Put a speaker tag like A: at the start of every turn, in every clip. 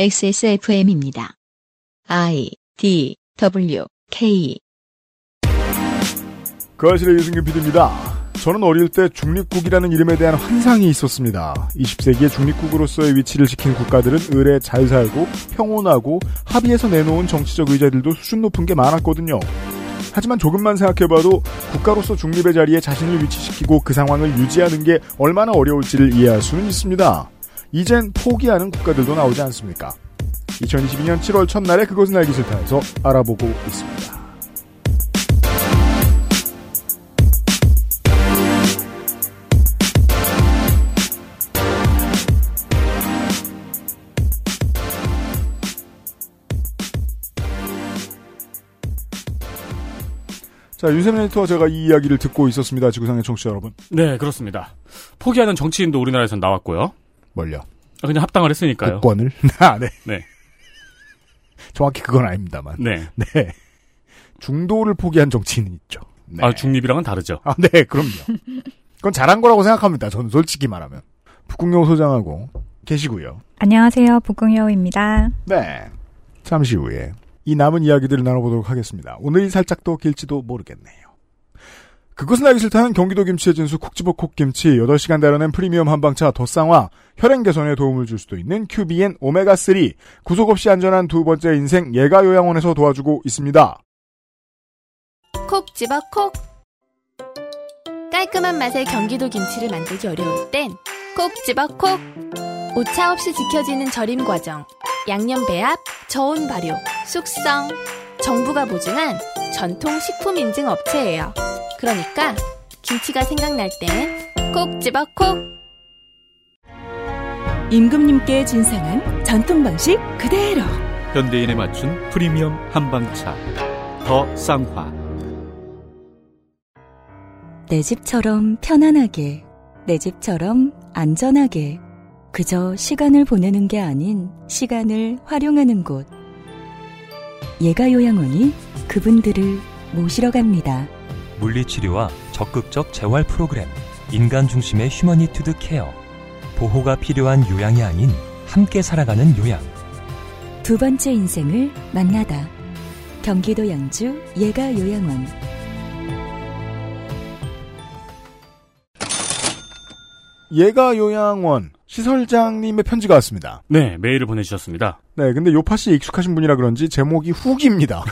A: XSFM입니다. I D W K
B: 그 아실의 유승균 PD입니다. 저는 어릴 때 중립국이라는 이름에 대한 환상이 있었습니다. 20세기의 중립국으로서의 위치를 지킨 국가들은 을에 잘 살고 평온하고 합의해서 내놓은 정치적 의제들도 수준 높은 게 많았거든요. 하지만 조금만 생각해봐도 국가로서 중립의 자리에 자신을 위치시키고 그 상황을 유지하는 게 얼마나 어려울지를 이해할 수는 있습니다. 이젠 포기하는 국가들도 나오지 않습니까? 2022년 7월 첫날에 그것은 알기 싫다에서 알아보고 있습니다. 자, 윤세민 에디터와 제가 이 이야기를 듣고 있었습니다. 지구상의 청취자 여러분.
C: 네, 그렇습니다. 포기하는 정치인도 우리나라에선 나왔고요.
B: 뭘요?
C: 아, 그냥 합당을 했으니까요.
B: 국권을? 아, 네.
C: 네.
B: 정확히 그건 아닙니다만.
C: 네.
B: 네. 중도를 포기한 정치인은 있죠. 네.
C: 아, 중립이랑은 다르죠.
B: 아, 네, 그럼요. 그건 잘한 거라고 생각합니다. 저는 솔직히 말하면. 북궁영 소장하고 계시고요.
D: 안녕하세요. 북궁여우입니다.
B: 네. 잠시 후에 이 남은 이야기들을 나눠보도록 하겠습니다. 오늘이 살짝 더 길지도 모르겠네요. 그것은 알기 싫다는 경기도 김치의 진수 콕지버 콕김치 8시간 달아낸 프리미엄 한방차 더 쌍화 혈행 개선에 도움을 줄 수도 있는 큐비엔 오메가3 구속 없이 안전한 두 번째 인생 예가 요양원에서 도와주고 있습니다.
E: 콕 집어 콕. 깔끔한 맛의 경기도 김치를 만들기 어려울 땐콕 집어 콕. 오차 없이 지켜지는 절임 과정 양념 배합, 저온 발효, 숙성 정부가 보증한 전통 식품 인증 업체예요. 그러니까 김치가 생각날 땐 콕 집어 콕!
F: 임금님께 진상한 전통 방식 그대로.
G: 현대인에 맞춘 프리미엄 한방차. 더 쌍화.
H: 내 집처럼 편안하게, 내 집처럼 안전하게, 그저 시간을 보내는 게 아닌 시간을 활용하는 곳. 예가 요양원이 그분들을 모시러 갑니다.
I: 물리치료와 적극적 재활 프로그램, 인간 중심의 휴머니투드 케어, 보호가 필요한 요양이 아닌 함께 살아가는 요양.
H: 두 번째 인생을 만나다. 경기도 양주 예가 요양원.
B: 예가 요양원 시설장님의 편지가 왔습니다.
C: 네, 메일을 보내주셨습니다.
B: 네, 근데 요파씨에 익숙하신 분이라 그런지 제목이 후기입니다.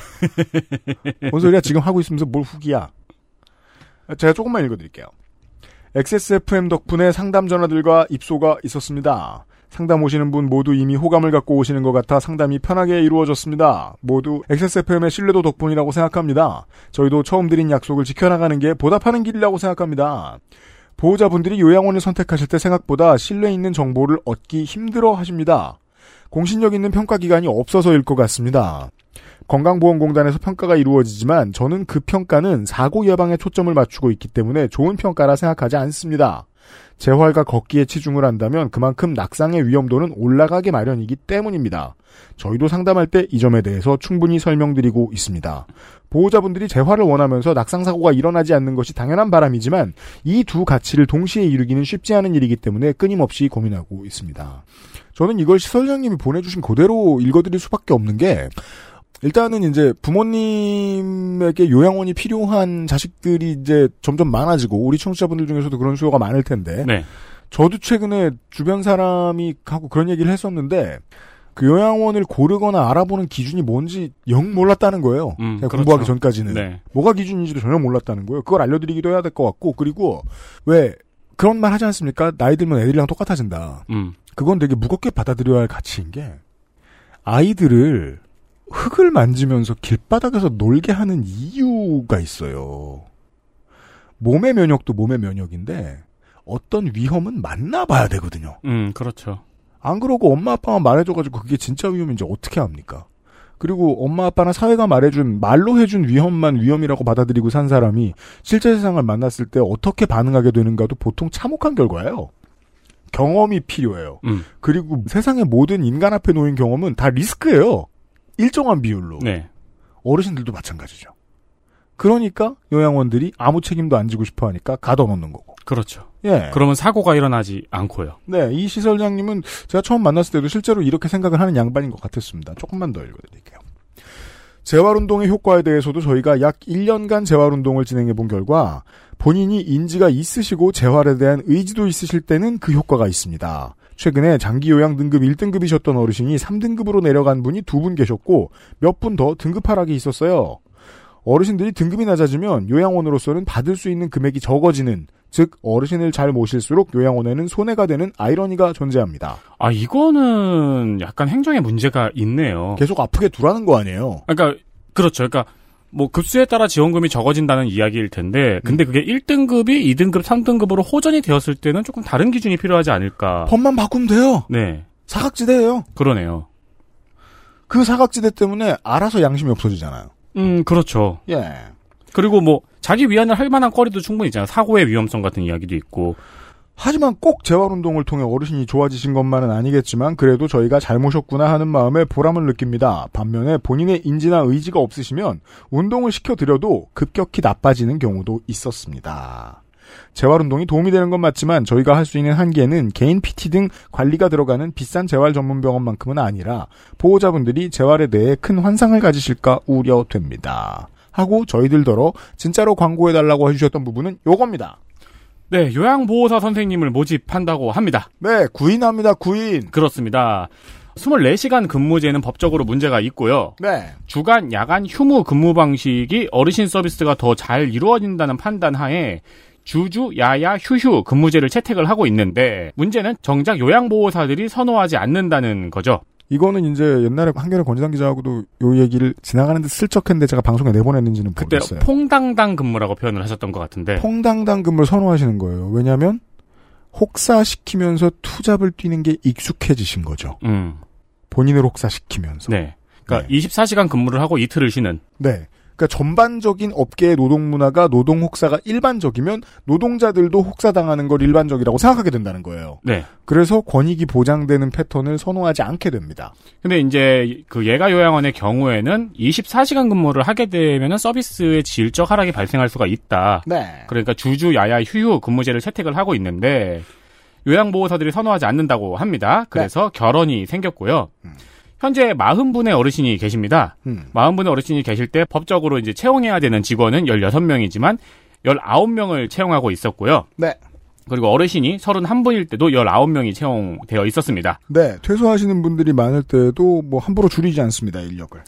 B: 뭔 소리야? 지금 하고 있으면서 뭘 후기야? 제가 조금만 읽어드릴게요. XSFM 덕분에 상담 전화들과 입소가 있었습니다. 상담 오시는 분 모두 이미 호감을 갖고 오시는 것 같아 상담이 편하게 이루어졌습니다. 모두 XSFM의 신뢰도 덕분이라고 생각합니다. 저희도 처음 드린 약속을 지켜나가는 게 보답하는 길이라고 생각합니다. 보호자분들이 요양원을 선택하실 때 생각보다 신뢰 있는 정보를 얻기 힘들어 하십니다. 공신력 있는 평가기관이 없어서일 것 같습니다. 건강보험공단에서 평가가 이루어지지만 저는 그 평가는 사고 예방에 초점을 맞추고 있기 때문에 좋은 평가라 생각하지 않습니다. 재활과 걷기에 치중을 한다면 그만큼 낙상의 위험도는 올라가게 마련이기 때문입니다. 저희도 상담할 때 이 점에 대해서 충분히 설명드리고 있습니다. 보호자분들이 재활을 원하면서 낙상사고가 일어나지 않는 것이 당연한 바람이지만 이 두 가치를 동시에 이루기는 쉽지 않은 일이기 때문에 끊임없이 고민하고 있습니다. 저는 이걸 시설장님이 보내주신 그대로 읽어드릴 수밖에 없는 게 일단은 이제 부모님에게 요양원이 필요한 자식들이 이제 점점 많아지고 우리 청취자분들 중에서도 그런 수요가 많을 텐데
C: 네.
B: 저도 최근에 주변 사람이 하고 그런 얘기를 했었는데 그 요양원을 고르거나 알아보는 기준이 뭔지 영 몰랐다는 거예요.
C: 음,
B: 제가
C: 그렇죠.
B: 공부하기 전까지는
C: 네.
B: 뭐가 기준인지도 전혀 몰랐다는 거예요. 그걸 알려드리기도 해야 될 것 같고 그리고 왜 그런 말 하지 않습니까? 나이 들면 애들이랑 똑같아진다.
C: 음.
B: 그건 되게 무겁게 받아들여야 할 가치인 게 아이들을 흙을 만지면서 길바닥에서 놀게 하는 이유가 있어요. 몸의 면역도 몸의 면역인데 어떤 위험은 만나봐야 되거든요.
C: 음, 그렇죠.
B: 안 그러고 엄마 아빠만 말해줘가지고 그게 진짜 위험인지 어떻게 합니까? 그리고 엄마 아빠나 사회가 말해준 말로 해준 위험만 위험이라고 받아들이고 산 사람이 실제 세상을 만났을 때 어떻게 반응하게 되는가도 보통 참혹한 결과예요. 경험이 필요해요.
C: 음.
B: 그리고 세상의 모든 인간 앞에 놓인 경험은 다 리스크예요. 일정한 비율로.
C: 네.
B: 어르신들도 마찬가지죠. 그러니까 요양원들이 아무 책임도 안 지고 싶어 하니까 가둬놓는 거고.
C: 그렇죠.
B: 예.
C: 그러면 사고가 일어나지 않고요.
B: 네, 이 시설장님은 제가 처음 만났을 때도 실제로 이렇게 생각을 하는 양반인 것 같았습니다. 조금만 더 읽어드릴게요. 재활운동의 효과에 대해서도 저희가 약 1년간 재활운동을 진행해 본 결과 본인이 인지가 있으시고 재활에 대한 의지도 있으실 때는 그 효과가 있습니다. 최근에 장기 요양 등급 1등급이셨던 어르신이 3등급으로 내려간 분이 두 분 계셨고 몇 분 더 등급 하락이 있었어요. 어르신들이 등급이 낮아지면 요양원으로서는 받을 수 있는 금액이 적어지는 즉 어르신을 잘 모실수록 요양원에는 손해가 되는 아이러니가 존재합니다.
C: 아, 이거는 약간 행정에 문제가 있네요.
B: 계속 아프게 두라는 거 아니에요?
C: 그러니까, 그렇죠. 그러니까, 뭐, 급수에 따라 지원금이 적어진다는 이야기일 텐데, 근데 그게 1등급이 2등급, 3등급으로 호전이 되었을 때는 조금 다른 기준이 필요하지 않을까.
B: 법만 바꾸면 돼요.
C: 네.
B: 사각지대예요.
C: 그러네요.
B: 그 사각지대 때문에 알아서 양심이 없어지잖아요.
C: 음, 그렇죠.
B: 예.
C: 그리고 뭐, 자기 위안을 할 만한 거리도 충분히 있잖아요. 사고의 위험성 같은 이야기도 있고.
B: 하지만 꼭 재활운동을 통해 어르신이 좋아지신 것만은 아니겠지만 그래도 저희가 잘 모셨구나 하는 마음에 보람을 느낍니다. 반면에 본인의 인지나 의지가 없으시면 운동을 시켜드려도 급격히 나빠지는 경우도 있었습니다. 재활운동이 도움이 되는 건 맞지만 저희가 할 수 있는 한계는 개인 PT 등 관리가 들어가는 비싼 재활 전문 병원만큼은 아니라 보호자분들이 재활에 대해 큰 환상을 가지실까 우려됩니다. 하고 저희들더러 진짜로 광고해달라고 해주셨던 부분은 요겁니다.
C: 네, 요양보호사 선생님을 모집한다고 합니다.
B: 네, 구인합니다, 구인.
C: 그렇습니다. 24시간 근무제는 법적으로 문제가 있고요.
B: 네.
C: 주간, 야간 휴무 근무 방식이 어르신 서비스가 더 잘 이루어진다는 판단 하에 주주, 야야, 휴휴 근무제를 채택을 하고 있는데 문제는 정작 요양보호사들이 선호하지 않는다는 거죠.
B: 이거는 이제 옛날에 한겨레 권지당 기자하고도 요 얘기를 지나가는 데 슬쩍 했는데 제가 방송에 내보냈는지는
C: 그때
B: 모르겠어요.
C: 퐁당당 근무라고 표현을 하셨던 것 같은데.
B: 퐁당당 근무를 선호하시는 거예요. 왜냐하면 혹사시키면서 투잡을 뛰는 게 익숙해지신 거죠.
C: 음.
B: 본인을 혹사시키면서.
C: 네. 그러니까 24시간 근무를 하고 이틀을 쉬는.
B: 네. 그러니까 전반적인 업계의 노동 문화가 노동 혹사가 일반적이면 노동자들도 혹사당하는 걸 일반적이라고 생각하게 된다는 거예요.
C: 네.
B: 그래서 권익이 보장되는 패턴을 선호하지 않게 됩니다.
C: 근데 이제 그 예가 요양원의 경우에는 24시간 근무를 하게 되면은 서비스의 질적 하락이 발생할 수가 있다.
B: 네.
C: 그러니까 주주 야야 휴휴 근무제를 채택을 하고 있는데 요양보호사들이 선호하지 않는다고 합니다. 그래서 결혼이 생겼고요. 현재 40분의 어르신이 계십니다.
B: 음.
C: 40분의 어르신이 계실 때 법적으로 이제 채용해야 되는 직원은 16명이지만 19명을 채용하고 있었고요.
B: 네.
C: 그리고 어르신이 31분일 때도 19명이 채용되어 있었습니다.
B: 네. 퇴소하시는 분들이 많을 때에도 뭐 함부로 줄이지 않습니다. 인력을.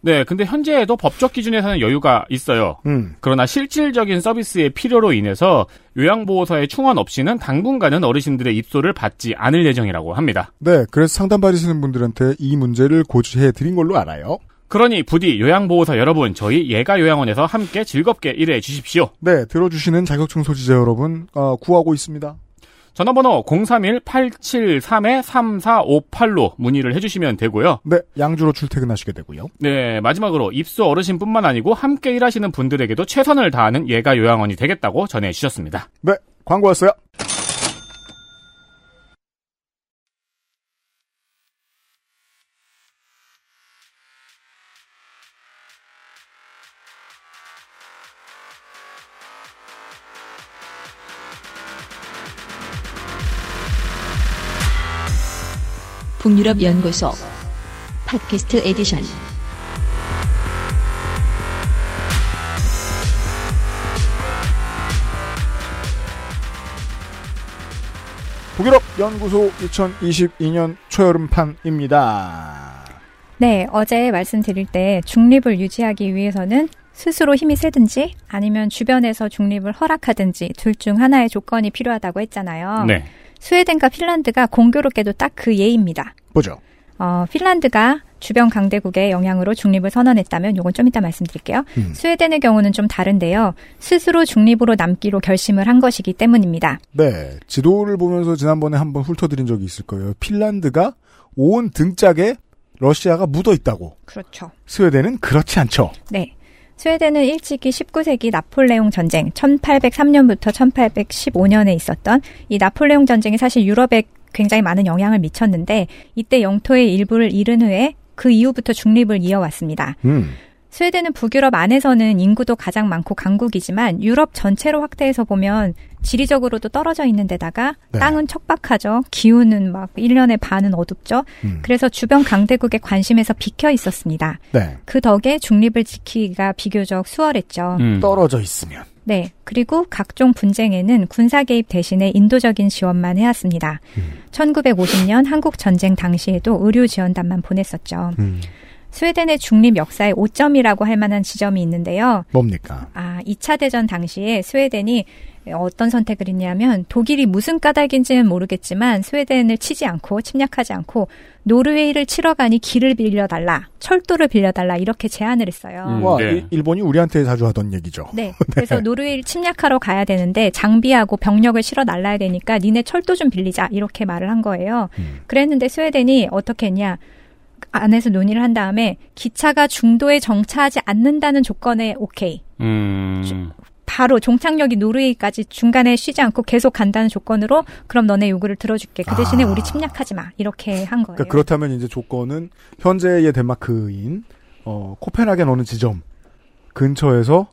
C: 네, 근데 현재에도 법적 기준에서는 여유가 있어요.
B: 음.
C: 그러나 실질적인 서비스의 필요로 인해서 요양보호사의 충원 없이는 당분간은 어르신들의 입소를 받지 않을 예정이라고 합니다.
B: 네. 그래서 상담 받으시는 분들한테 이 문제를 고지해 드린 걸로 알아요.
C: 그러니 부디 요양보호사 여러분, 저희 예가 요양원에서 함께 즐겁게 일해 주십시오.
B: 네. 들어주시는 자격증 소지자 여러분, 어, 구하고 있습니다.
C: 전화번호 031-873-3458로 문의를 해주시면 되고요.
B: 네. 양주로 출퇴근하시게 되고요.
C: 네, 마지막으로 입소 어르신뿐만 아니고 함께 일하시는 분들에게도 최선을 다하는 예가 요양원이 되겠다고 전해주셨습니다.
B: 네. 광고였어요.
A: 북유럽 연구소 팟캐스트 에디션
B: 북유럽 연구소 2022년 초여름판입니다.
D: 네, 어제 말씀드릴 때 중립을 유지하기 위해서는 스스로 힘이 세든지 아니면 주변에서 중립을 허락하든지 둘 중 하나의 조건이 필요하다고 했잖아요.
C: 네.
D: 스웨덴과 핀란드가 공교롭게도 딱 그 예입니다.
B: 보죠.
D: 어, 핀란드가 주변 강대국의 영향으로 중립을 선언했다면 요건 좀 이따 말씀드릴게요.
B: 음.
D: 스웨덴의 경우는 좀 다른데요. 스스로 중립으로 남기로 결심을 한 것이기 때문입니다.
B: 네. 지도를 보면서 지난번에 한번 훑어드린 적이 있을 거예요. 핀란드가 온 등짝에 러시아가 묻어 있다고.
D: 그렇죠.
B: 스웨덴은 그렇지 않죠.
D: 네. 스웨덴은 일찍이 19세기 나폴레옹 전쟁 1803년부터 1815년에 있었던 이 나폴레옹 전쟁이 사실 유럽에 굉장히 많은 영향을 미쳤는데 이때 영토의 일부를 잃은 후에 그 이후부터 중립을 이어왔습니다.
B: 음.
D: 스웨덴은 북유럽 안에서는 인구도 가장 많고 강국이지만 유럽 전체로 확대해서 보면 지리적으로도 떨어져 있는 데다가
B: 네.
D: 땅은 척박하죠. 기후는 막 1년에 반은 어둡죠.
B: 음.
D: 그래서 주변 강대국의 관심에서 비켜 있었습니다.
B: 네.
D: 그 덕에 중립을 지키기가 비교적 수월했죠.
C: 음.
B: 떨어져 있으면.
D: 네. 그리고 각종 분쟁에는 군사 개입 대신에 인도적인 지원만 해왔습니다.
B: 음.
D: 1950년 한국 전쟁 당시에도 의료 지원단만 보냈었죠.
B: 음.
D: 스웨덴의 중립 역사의 오점이라고 할 만한 지점이 있는데요.
B: 뭡니까?
D: 아, 2차 대전 당시에 스웨덴이 어떤 선택을 했냐면 독일이 무슨 까닭인지는 모르겠지만 스웨덴을 치지 않고 침략하지 않고 노르웨이를 치러 가니 길을 빌려달라, 철도를 빌려달라 이렇게 제안을 했어요.
C: 음.
B: 와,
C: 네.
B: 일- 일본이 우리한테 자주 하던 얘기죠.
D: 네. 그래서 노르웨이를 침략하러 가야 되는데 장비하고 병력을 실어 날라야 되니까 니네 철도 좀 빌리자 이렇게 말을 한 거예요.
B: 음.
D: 그랬는데 스웨덴이 어떻게 했냐? 안에서 논의를 한 다음에 기차가 중도에 정차하지 않는다는 조건에 오케이.
C: 음.
D: 바로 종착역이 노르웨이까지 중간에 쉬지 않고 계속 간다는 조건으로 그럼 너네 요구를 들어줄게. 그 대신에
B: 아.
D: 우리 침략하지 마. 이렇게 한 거예요.
B: 그러니까 그렇다면 이제 조건은 현재의 덴마크인 어, 코펜하겐 어느 지점 근처에서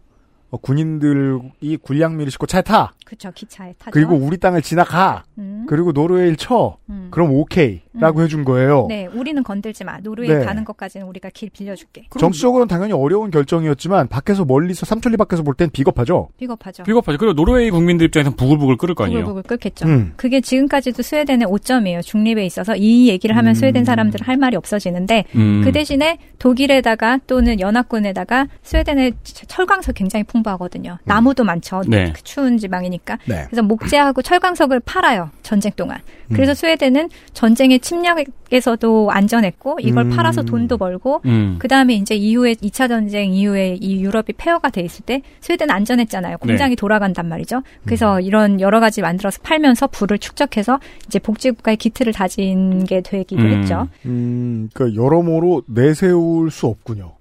B: 어, 군인들이 군량미를 싣고 차에 타.
D: 그쵸, 기차에 타죠.
B: 그리고 우리 땅을 지나가.
D: 음,
B: 그리고 노르웨이를 쳐.
D: 음.
B: 그럼 오케이라고
D: 음.
B: 해준 거예요.
D: 네, 우리는 건들지 마. 노르웨이
B: 네.
D: 가는 것까지는 우리가 길 빌려줄게.
B: 정치적으로는 당연히 어려운 결정이었지만 밖에서 멀리서 삼천리 밖에서 볼 땐 비겁하죠.
D: 비겁하죠.
C: 비겁하죠. 그리고 노르웨이 국민들 입장에서는 부글부글 끓을 거 아니에요.
D: 부글부글 끓겠죠.
B: 음.
D: 그게 지금까지도 스웨덴의 오점이에요. 중립에 있어서 이 얘기를 하면
B: 음.
D: 스웨덴 사람들은 할 말이 없어지는데
C: 음.
D: 그 대신에 독일에다가 또는 연합군에다가 스웨덴의 철광석 굉장히 풍부하거든요. 나무도 많죠.
C: 네.
D: 그 추운 지방이니까.
B: 네.
D: 그래서 목재하고 철광석을 팔아요. 전쟁 동안.
B: 음.
D: 그래서 스웨덴은 전쟁의 침략에서도 안전했고 이걸
B: 음.
D: 팔아서 돈도 벌고
C: 음.
D: 그 다음에 이제 이후에 2차 전쟁 이후에 이 유럽이 폐허가 돼 있을 때 스웨덴은 안전했잖아요. 공장이 돌아간단 말이죠. 그래서 이런 여러 가지 만들어서 팔면서 부를 축적해서 이제 복지국가의 기틀을 다진 게 되기도
C: 음.
D: 했죠.
B: 음, 그러니까 여러모로 내세울 수 없군요.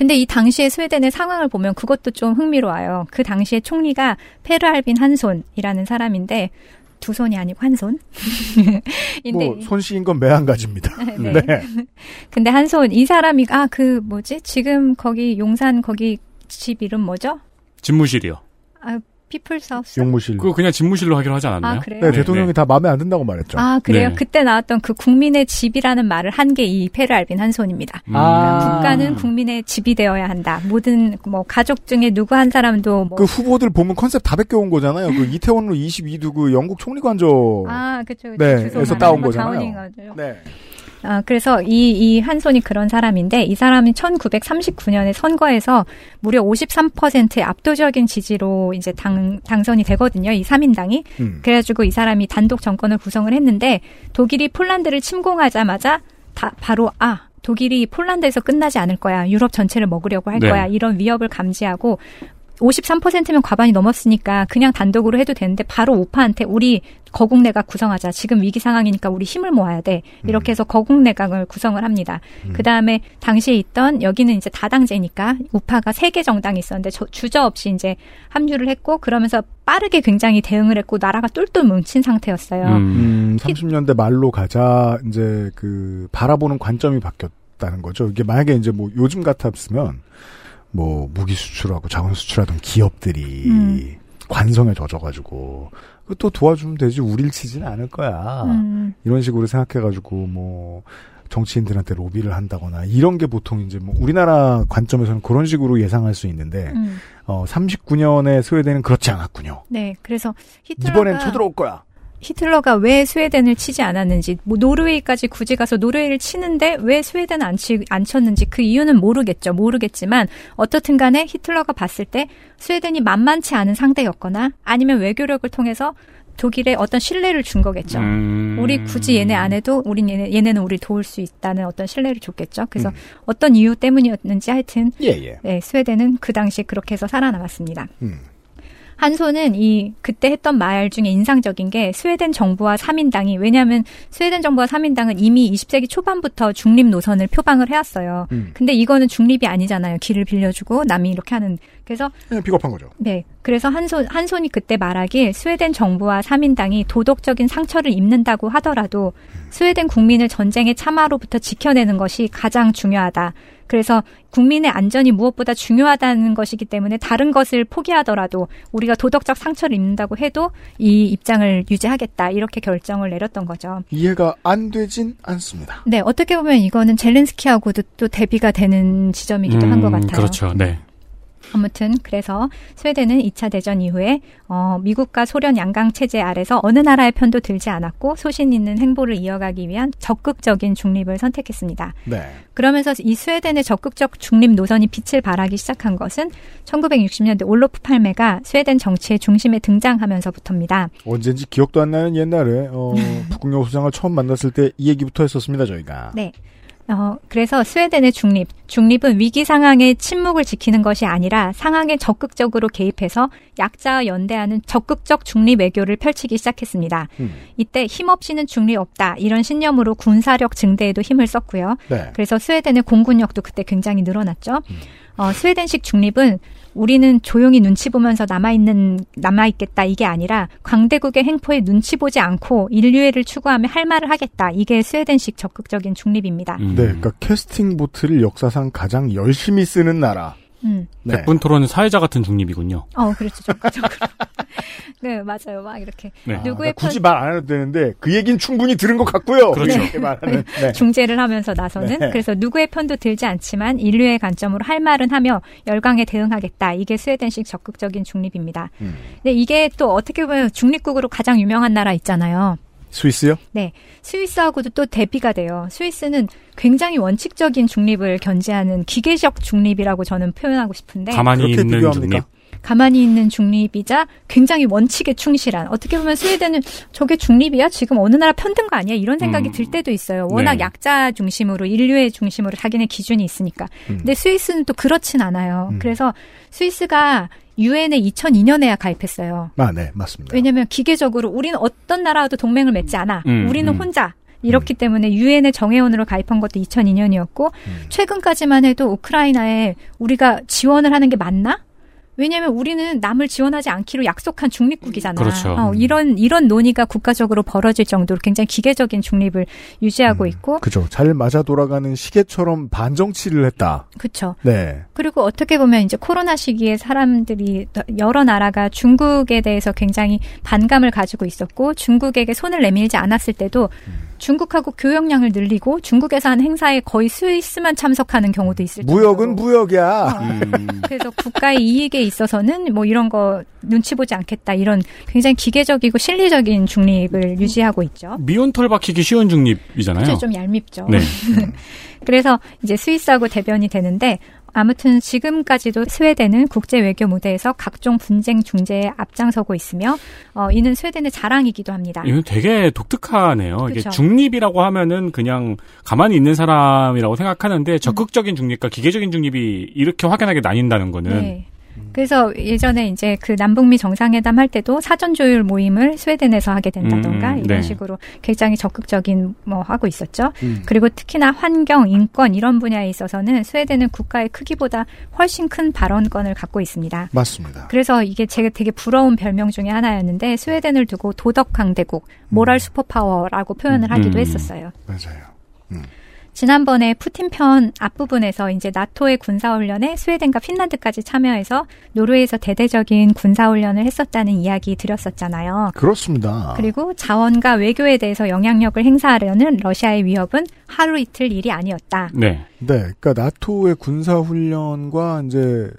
D: 근데 이 당시에 스웨덴의 상황을 보면 그것도 좀 흥미로워요. 그 당시에 총리가 페르알빈 한손이라는 사람인데 두 손이 아니고 한 손. 근데
B: 뭐 손씨인 건 매한 가지입니다.
D: 네.
B: 네.
D: 근데 한 손 이 사람이 아 그 뭐지 지금 거기 용산 거기 집 이름 뭐죠?
C: 집무실이요.
D: 아 People's House.
B: 용무실.
C: 그거 그냥 집무실로 하기로 하지 않았나요?
D: 아 그래요?
B: 네,
C: 네,
B: 대통령이
C: 네.
B: 다 마음에 안 든다고 말했죠.
D: 아 그래요?
C: 네.
D: 그때 나왔던 그 국민의 집이라는 말을 한 게 이 페르알빈 한손입니다.
C: 음.
B: 아.
D: 국가는 국민의 집이 되어야 한다. 모든 뭐 가족 중에 누구 한 사람도 뭐
B: 그 후보들 보면 컨셉 다 베껴온 거잖아요. 그 이태원로 22두 그 영국 총리 관저.
D: 아, 그쵸, 그쵸.
B: 네, 에서 따온
D: 거
B: 거잖아요. 네.
D: 아, 그래서 이, 이 한손이 그런 사람인데, 이 사람이 1939년에 선거에서 무려 53%의 압도적인 지지로 이제 당, 당선이 되거든요. 이 3인당이.
B: 음.
D: 그래가지고 이 사람이 단독 정권을 구성을 했는데, 독일이 폴란드를 침공하자마자 다, 바로, 아, 독일이 폴란드에서 끝나지 않을 거야. 유럽 전체를 먹으려고 할
C: 네.
D: 거야. 이런 위협을 감지하고, 53%면 과반이 넘었으니까 그냥 단독으로 해도 되는데 바로 우파한테 우리 거국내각 구성하자. 지금 위기 상황이니까 우리 힘을 모아야 돼. 이렇게 해서 거국내각을 구성을 합니다. 그 다음에 당시에 있던 여기는 이제 다당제니까 우파가 세 개 정당이 있었는데 저- 주저 없이 이제 합류를 했고 그러면서 빠르게 굉장히 대응을 했고 나라가 똘똘 뭉친 상태였어요.
C: 음.
B: 음, 30년대 말로 가자 이제 그 바라보는 관점이 바뀌었다는 거죠. 이게 만약에 이제 뭐 요즘 같았으면 뭐 무기 수출하고 자원 수출하던 기업들이
D: 음.
B: 관성에 젖어가지고 또 도와주면 되지 우릴 치지는 않을 거야.
D: 음,
B: 이런 식으로 생각해가지고 뭐 정치인들한테 로비를 한다거나 이런 게 보통 이제 뭐 우리나라 관점에서는 그런 식으로 예상할 수 있는데
D: 음.
B: 어 39년에 스웨덴은 그렇지 않았군요.
D: 네, 그래서 히틀러가
B: 이번엔 쳐들어올 거야.
D: 히틀러가 왜 스웨덴을 치지 않았는지, 뭐 노르웨이까지 굳이 가서 노르웨이를 치는데 왜 스웨덴 안, 치, 안 쳤는지 그 이유는 모르겠죠. 모르겠지만 어떻든 간에 히틀러가 봤을 때 스웨덴이 만만치 않은 상대였거나 아니면 외교력을 통해서 독일에 어떤 신뢰를 준 거겠죠.
C: 음.
D: 우리 굳이 얘네 안 해도 우린 얘네, 얘네는 우리 도울 수 있다는 어떤 신뢰를 줬겠죠. 그래서
B: 음.
D: 어떤 이유 때문이었는지 하여튼
B: 예 예.
D: 네, 스웨덴은 그 당시 그렇게 해서 살아남았습니다.
B: 음.
D: 한손은 이 그때 했던 말 중에 인상적인 게 스웨덴 정부와 3인당이 왜냐하면 스웨덴 정부와 3인당은 이미 20세기 초반부터 중립 노선을 표방을 해왔어요.
B: 음.
D: 근데 이거는 중립이 아니잖아요. 길을 빌려주고 남이 이렇게 하는. 그래서
B: 비겁한 거죠.
D: 네. 그래서 한손 한손이 그때 말하길 스웨덴 정부와 3인당이 도덕적인 상처를 입는다고 하더라도 스웨덴 국민을 전쟁의 참화로부터 지켜내는 것이 가장 중요하다. 그래서 국민의 안전이 무엇보다 중요하다는 것이기 때문에 다른 것을 포기하더라도 우리가 도덕적 상처를 입는다고 해도 이 입장을 유지하겠다 이렇게 결정을 내렸던 거죠.
B: 이해가 안 되진 않습니다.
D: 네, 어떻게 보면 이거는 젤렌스키하고도 또 대비가 되는 지점이기도 한것
C: 음,
D: 같아요.
C: 그렇죠. 네.
D: 아무튼 그래서 스웨덴은 2차 대전 이후에 어, 미국과 소련 양강 체제 아래서 어느 나라의 편도 들지 않았고 소신 있는 행보를 이어가기 위한 적극적인 중립을 선택했습니다.
B: 네.
D: 그러면서 이 스웨덴의 적극적 중립 노선이 빛을 발하기 시작한 것은 1960년대 올로프 팔메가 스웨덴 정치의 중심에 등장하면서부터입니다.
B: 언젠지 기억도 안 나는 옛날에 어, 북극여 소장을 처음 만났을 때 이 얘기부터 했었습니다 저희가.
D: 네. 어, 그래서 스웨덴의 중립, 중립은 위기 상황에 침묵을 지키는 것이 아니라 상황에 적극적으로 개입해서 약자와 연대하는 적극적 중립 외교를 펼치기 시작했습니다.
B: 음.
D: 이때 힘없이는 중립 없다 이런 신념으로 군사력 증대에도 힘을 썼고요.
B: 네.
D: 그래서 스웨덴의 공군력도 그때 굉장히 늘어났죠. 어, 스웨덴식 중립은 우리는 조용히 눈치 보면서 남아있는, 남아있겠다 이게 아니라 광대국의 행포에 눈치 보지 않고 인류애를 추구하며 할 말을 하겠다. 이게 스웨덴식 적극적인 중립입니다.
C: 음.
B: 네, 그러니까 캐스팅 보트를 역사상 가장 열심히 쓰는 나라.
D: 음.
B: 네.
C: 백분 토론은 사회자 같은 중립이군요.
D: 어, 그렇죠. 적극적으로. 네, 맞아요. 막 이렇게.
C: 네.
B: 아,
D: 누구의
B: 그러니까 굳이
D: 편-
B: 말안 해도 되는데 그 얘기는 충분히 들은 것 같고요.
C: 그렇죠.
B: 이렇게 말하는. 네.
D: 중재를 하면서 나서는
B: 네.
D: 그래서 누구의 편도 들지 않지만 인류의 관점으로 할 말은 하며 열강에 대응하겠다. 이게 스웨덴식 적극적인 중립입니다.
B: 음.
D: 근데 이게 또 어떻게 보면 중립국으로 가장 유명한 나라 있잖아요.
B: 스위스요?
D: 네. 스위스하고도 또 대비가 돼요. 스위스는 굉장히 원칙적인 중립을 견지하는 기계적 중립이라고 저는 표현하고 싶은데
C: 가만히 있는
B: 비교합니까?
C: 중립.
D: 가만히 있는 중립이자 굉장히 원칙에 충실한 어떻게 보면 스웨덴은 저게 중립이야 지금 어느 나라 편든 거 아니야 이런 생각이
C: 음.
D: 들 때도 있어요 워낙
C: 네.
D: 약자 중심으로 인류의 중심으로 자기네 기준이 있으니까
B: 음.
D: 근데 스위스는 또 그렇진 않아요
B: 음.
D: 그래서 스위스가 유엔에 2002년에야 가입했어요
B: 아, 네, 맞습니다.
D: 왜냐하면 기계적으로 우리는 어떤 나라와도 동맹을 맺지 않아
C: 음,
D: 우리는
C: 음.
D: 혼자 이렇기 때문에 유엔의 정회원으로 가입한 것도 2002년이었고
B: 음.
D: 최근까지만 해도 우크라이나에 우리가 지원을 하는 게 맞나? 왜냐하면 우리는 남을 지원하지 않기로 약속한 중립국이잖아.
C: 그렇죠.
D: 어, 이런 이런 논의가 국가적으로 벌어질 정도로 굉장히 기계적인 중립을 유지하고
B: 음.
D: 있고,
B: 그죠. 잘 맞아 돌아가는 시계처럼 반정치를 했다.
D: 그렇죠.
B: 네.
D: 그리고 어떻게 보면 이제 코로나 시기에 사람들이 여러 나라가 중국에 대해서 굉장히 반감을 가지고 있었고 중국에게 손을 내밀지 않았을 때도 중국하고 교역량을 늘리고 중국에서 한 행사에 거의 스위스만 참석하는 경우도 있을
B: 무역은
D: 정도로.
B: 무역이야.
C: 음.
D: 그래서 국가의 이익에 있어서는 뭐 이런 거 눈치 보지 않겠다 이런 굉장히 기계적이고 실리적인 중립을 유지하고 있죠.
C: 미운 털 박히기 쉬운 중립이잖아요.
D: 그렇죠. 좀 얄밉죠.
C: 네.
D: 그래서 이제 스위스하고 대변이 되는데 아무튼 지금까지도 스웨덴은 국제 외교 무대에서 각종 분쟁 중재에 앞장서고 있으며 어, 이는 스웨덴의 자랑이기도 합니다.
C: 이건 되게 독특하네요. 이게. 중립이라고 하면은 그냥 가만히 있는 사람이라고 생각하는데 적극적인 중립과 기계적인 중립이 이렇게 확연하게 나뉜다는 거는
D: 네. 그래서 예전에 이제 그 남북미 정상회담 할 때도 사전 조율 모임을 스웨덴에서 하게 된다던가
C: 음,
D: 이런
C: 네.
D: 식으로 굉장히 적극적인 뭐 하고 있었죠.
B: 음.
D: 그리고 특히나 환경, 인권 이런 분야에 있어서는 스웨덴은 국가의 크기보다 훨씬 큰 발언권을 갖고 있습니다.
B: 맞습니다.
D: 그래서 이게 제가 되게 부러운 별명 중에 하나였는데 스웨덴을 두고 도덕 강대국, moral superpower라고 표현을 하기도
C: 음.
D: 했었어요.
B: 맞아요.
D: 지난번에 푸틴 편 앞부분에서 이제 나토의 군사훈련에 스웨덴과 핀란드까지 참여해서 노르웨이에서 대대적인 군사훈련을 했었다는 이야기 드렸었잖아요.
B: 그렇습니다.
D: 그리고 자원과 외교에 대해서 영향력을 행사하려는 러시아의 위협은 하루 이틀 일이 아니었다.
C: 네.
B: 네, 그러니까 나토의 군사 훈련과 이제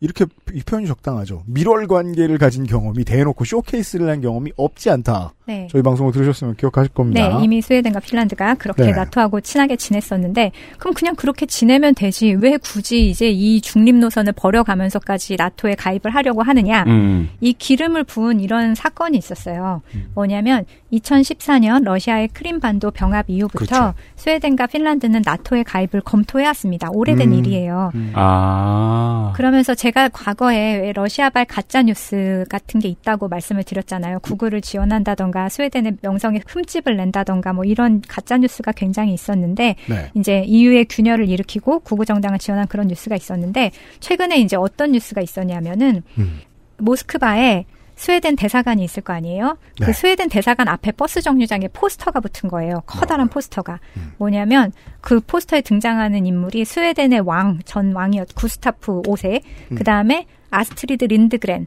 B: 이렇게 이 표현이 적당하죠. 밀월 관계를 가진 경험이 대놓고 쇼케이스를 한 경험이 없지 않다.
D: 네.
B: 저희 방송을 들으셨으면 기억하실 겁니다.
D: 네, 이미 스웨덴과 핀란드가 그렇게
B: 네.
D: 나토하고 친하게 지냈었는데, 그럼 그냥 그렇게 지내면 되지. 왜 굳이 이제 이 중립 노선을 버려가면서까지 나토에 가입을 하려고 하느냐?
C: 음.
D: 이 기름을 부은 이런 사건이 있었어요. 뭐냐면 2014년 러시아의 크림반도 병합 이후부터
B: 그렇죠.
D: 스웨덴과 핀란드는 나토에 가입을 검토해왔습니다. 오래된
B: 음.
D: 일이에요.
C: 아.
D: 그러면서 제가 과거에 왜 러시아발 가짜 뉴스 같은 게 있다고 말씀을 드렸잖아요. 구글을 지원한다던가 스웨덴의 명성에 흠집을 낸다던가 뭐 이런 가짜 뉴스가 굉장히 있었는데
B: 네.
D: 이제 EU의 균열을 일으키고 구구 정당을 지원한 그런 뉴스가 있었는데 최근에 이제 어떤 뉴스가 있었냐면은
B: 음.
D: 모스크바에 스웨덴 대사관이 있을 거 아니에요?
B: 네.
D: 그 스웨덴 대사관 앞에 버스 정류장에 포스터가 붙은 거예요. 커다란 포스터가.
B: 음.
D: 뭐냐면 그 포스터에 등장하는 인물이 스웨덴의 왕, 전 왕이었 구스타프 5세.
B: 음.
D: 그 다음에 아스트리드 린드그렌.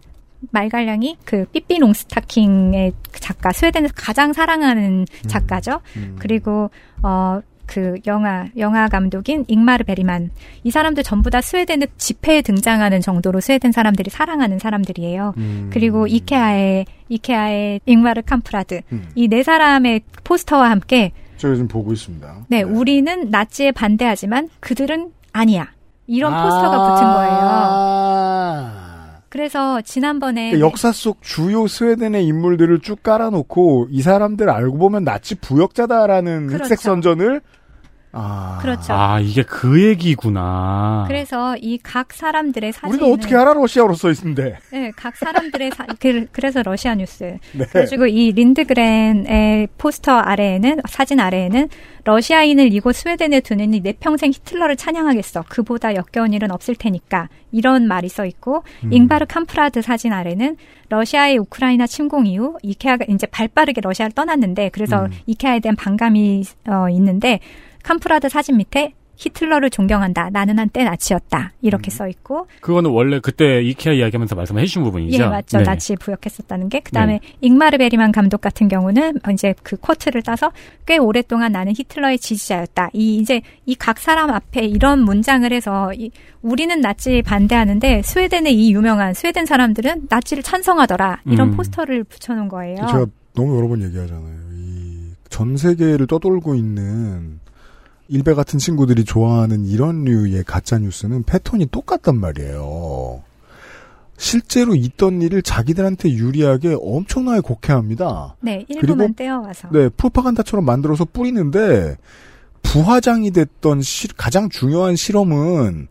D: 말괄량이 그 삐삐 롱스타킹의 작가, 스웨덴에서 가장 사랑하는 작가죠.
B: 음.
D: 그리고 어. 그 영화 영화 감독인 잉마르 베리만 이 사람들 전부 다 스웨덴의 지폐에 등장하는 정도로 스웨덴 사람들이 사랑하는 사람들이에요.
B: 음.
D: 그리고 이케아의 이케아의 잉바르 캄프라드
B: 음.
D: 이 네 사람의 포스터와 함께
B: 제가 지금 보고 있습니다.
D: 네, 우리는 나치에 반대하지만 그들은 아니야. 이런 포스터가 붙은 거예요.
B: 아.
D: 그래서 지난번에
B: 그러니까 역사 속 주요 스웨덴의 인물들을 쭉 깔아놓고 이 사람들 알고 보면 나치 부역자다라는
D: 그렇죠.
B: 흑색 선전을 아
D: 그렇죠.
C: 아, 이게 그 얘기구나.
D: 그래서 이 각 사람들의 사진을
B: 우리가 어떻게 알아 러시아로 써 있는데
D: 네, 각 사람들의 사, 그, 그래서 러시아 뉴스.
B: 네.
D: 그래가지고 이 린드그렌의 포스터 아래에는 사진 아래에는 러시아인을 이곳 스웨덴에 두느니 내 평생 히틀러를 찬양하겠어. 그보다 역겨운 일은 없을 테니까 이런 말이 써 있고
B: 음.
D: 잉바르 캄프라드 사진 아래는 러시아의 우크라이나 침공 이후 이케아가 이제 발 빠르게 러시아를 떠났는데 그래서
B: 음.
D: 이케아에 대한 반감이 어, 있는데 캄프라드 사진 밑에 히틀러를 존경한다. 나는 한때 나치였다. 이렇게 써 있고
C: 그거는 원래 그때 이케아 이야기하면서 말씀해 주신 부분이죠.
D: 예, 맞죠.
C: 네.
D: 나치에 부역했었다는 게. 그 다음에 잉마르 베리만 감독 같은 경우는 이제 그 quote를 따서 꽤 오랫동안 나는 히틀러의 지지자였다. 이 이제 이 각 사람 앞에 이런 문장을 해서 이, 우리는 나치 반대하는데 스웨덴의 이 유명한 스웨덴 사람들은 나치를 찬성하더라. 이런
C: 음.
D: 포스터를 붙여 놓은 거예요.
B: 제가 너무 여러 번 얘기하잖아요. 이 전 세계를 떠돌고 있는 일베 같은 친구들이 좋아하는 이런 류의 가짜 뉴스는 패턴이 똑같단 말이에요. 실제로 있던 일을 자기들한테 유리하게 엄청나게 곡해합니다.
D: 네, 일부만 떼어와서.
B: 네, 프로파간다처럼 만들어서 뿌리는데 부화장이 됐던 시- 가장 중요한 실험은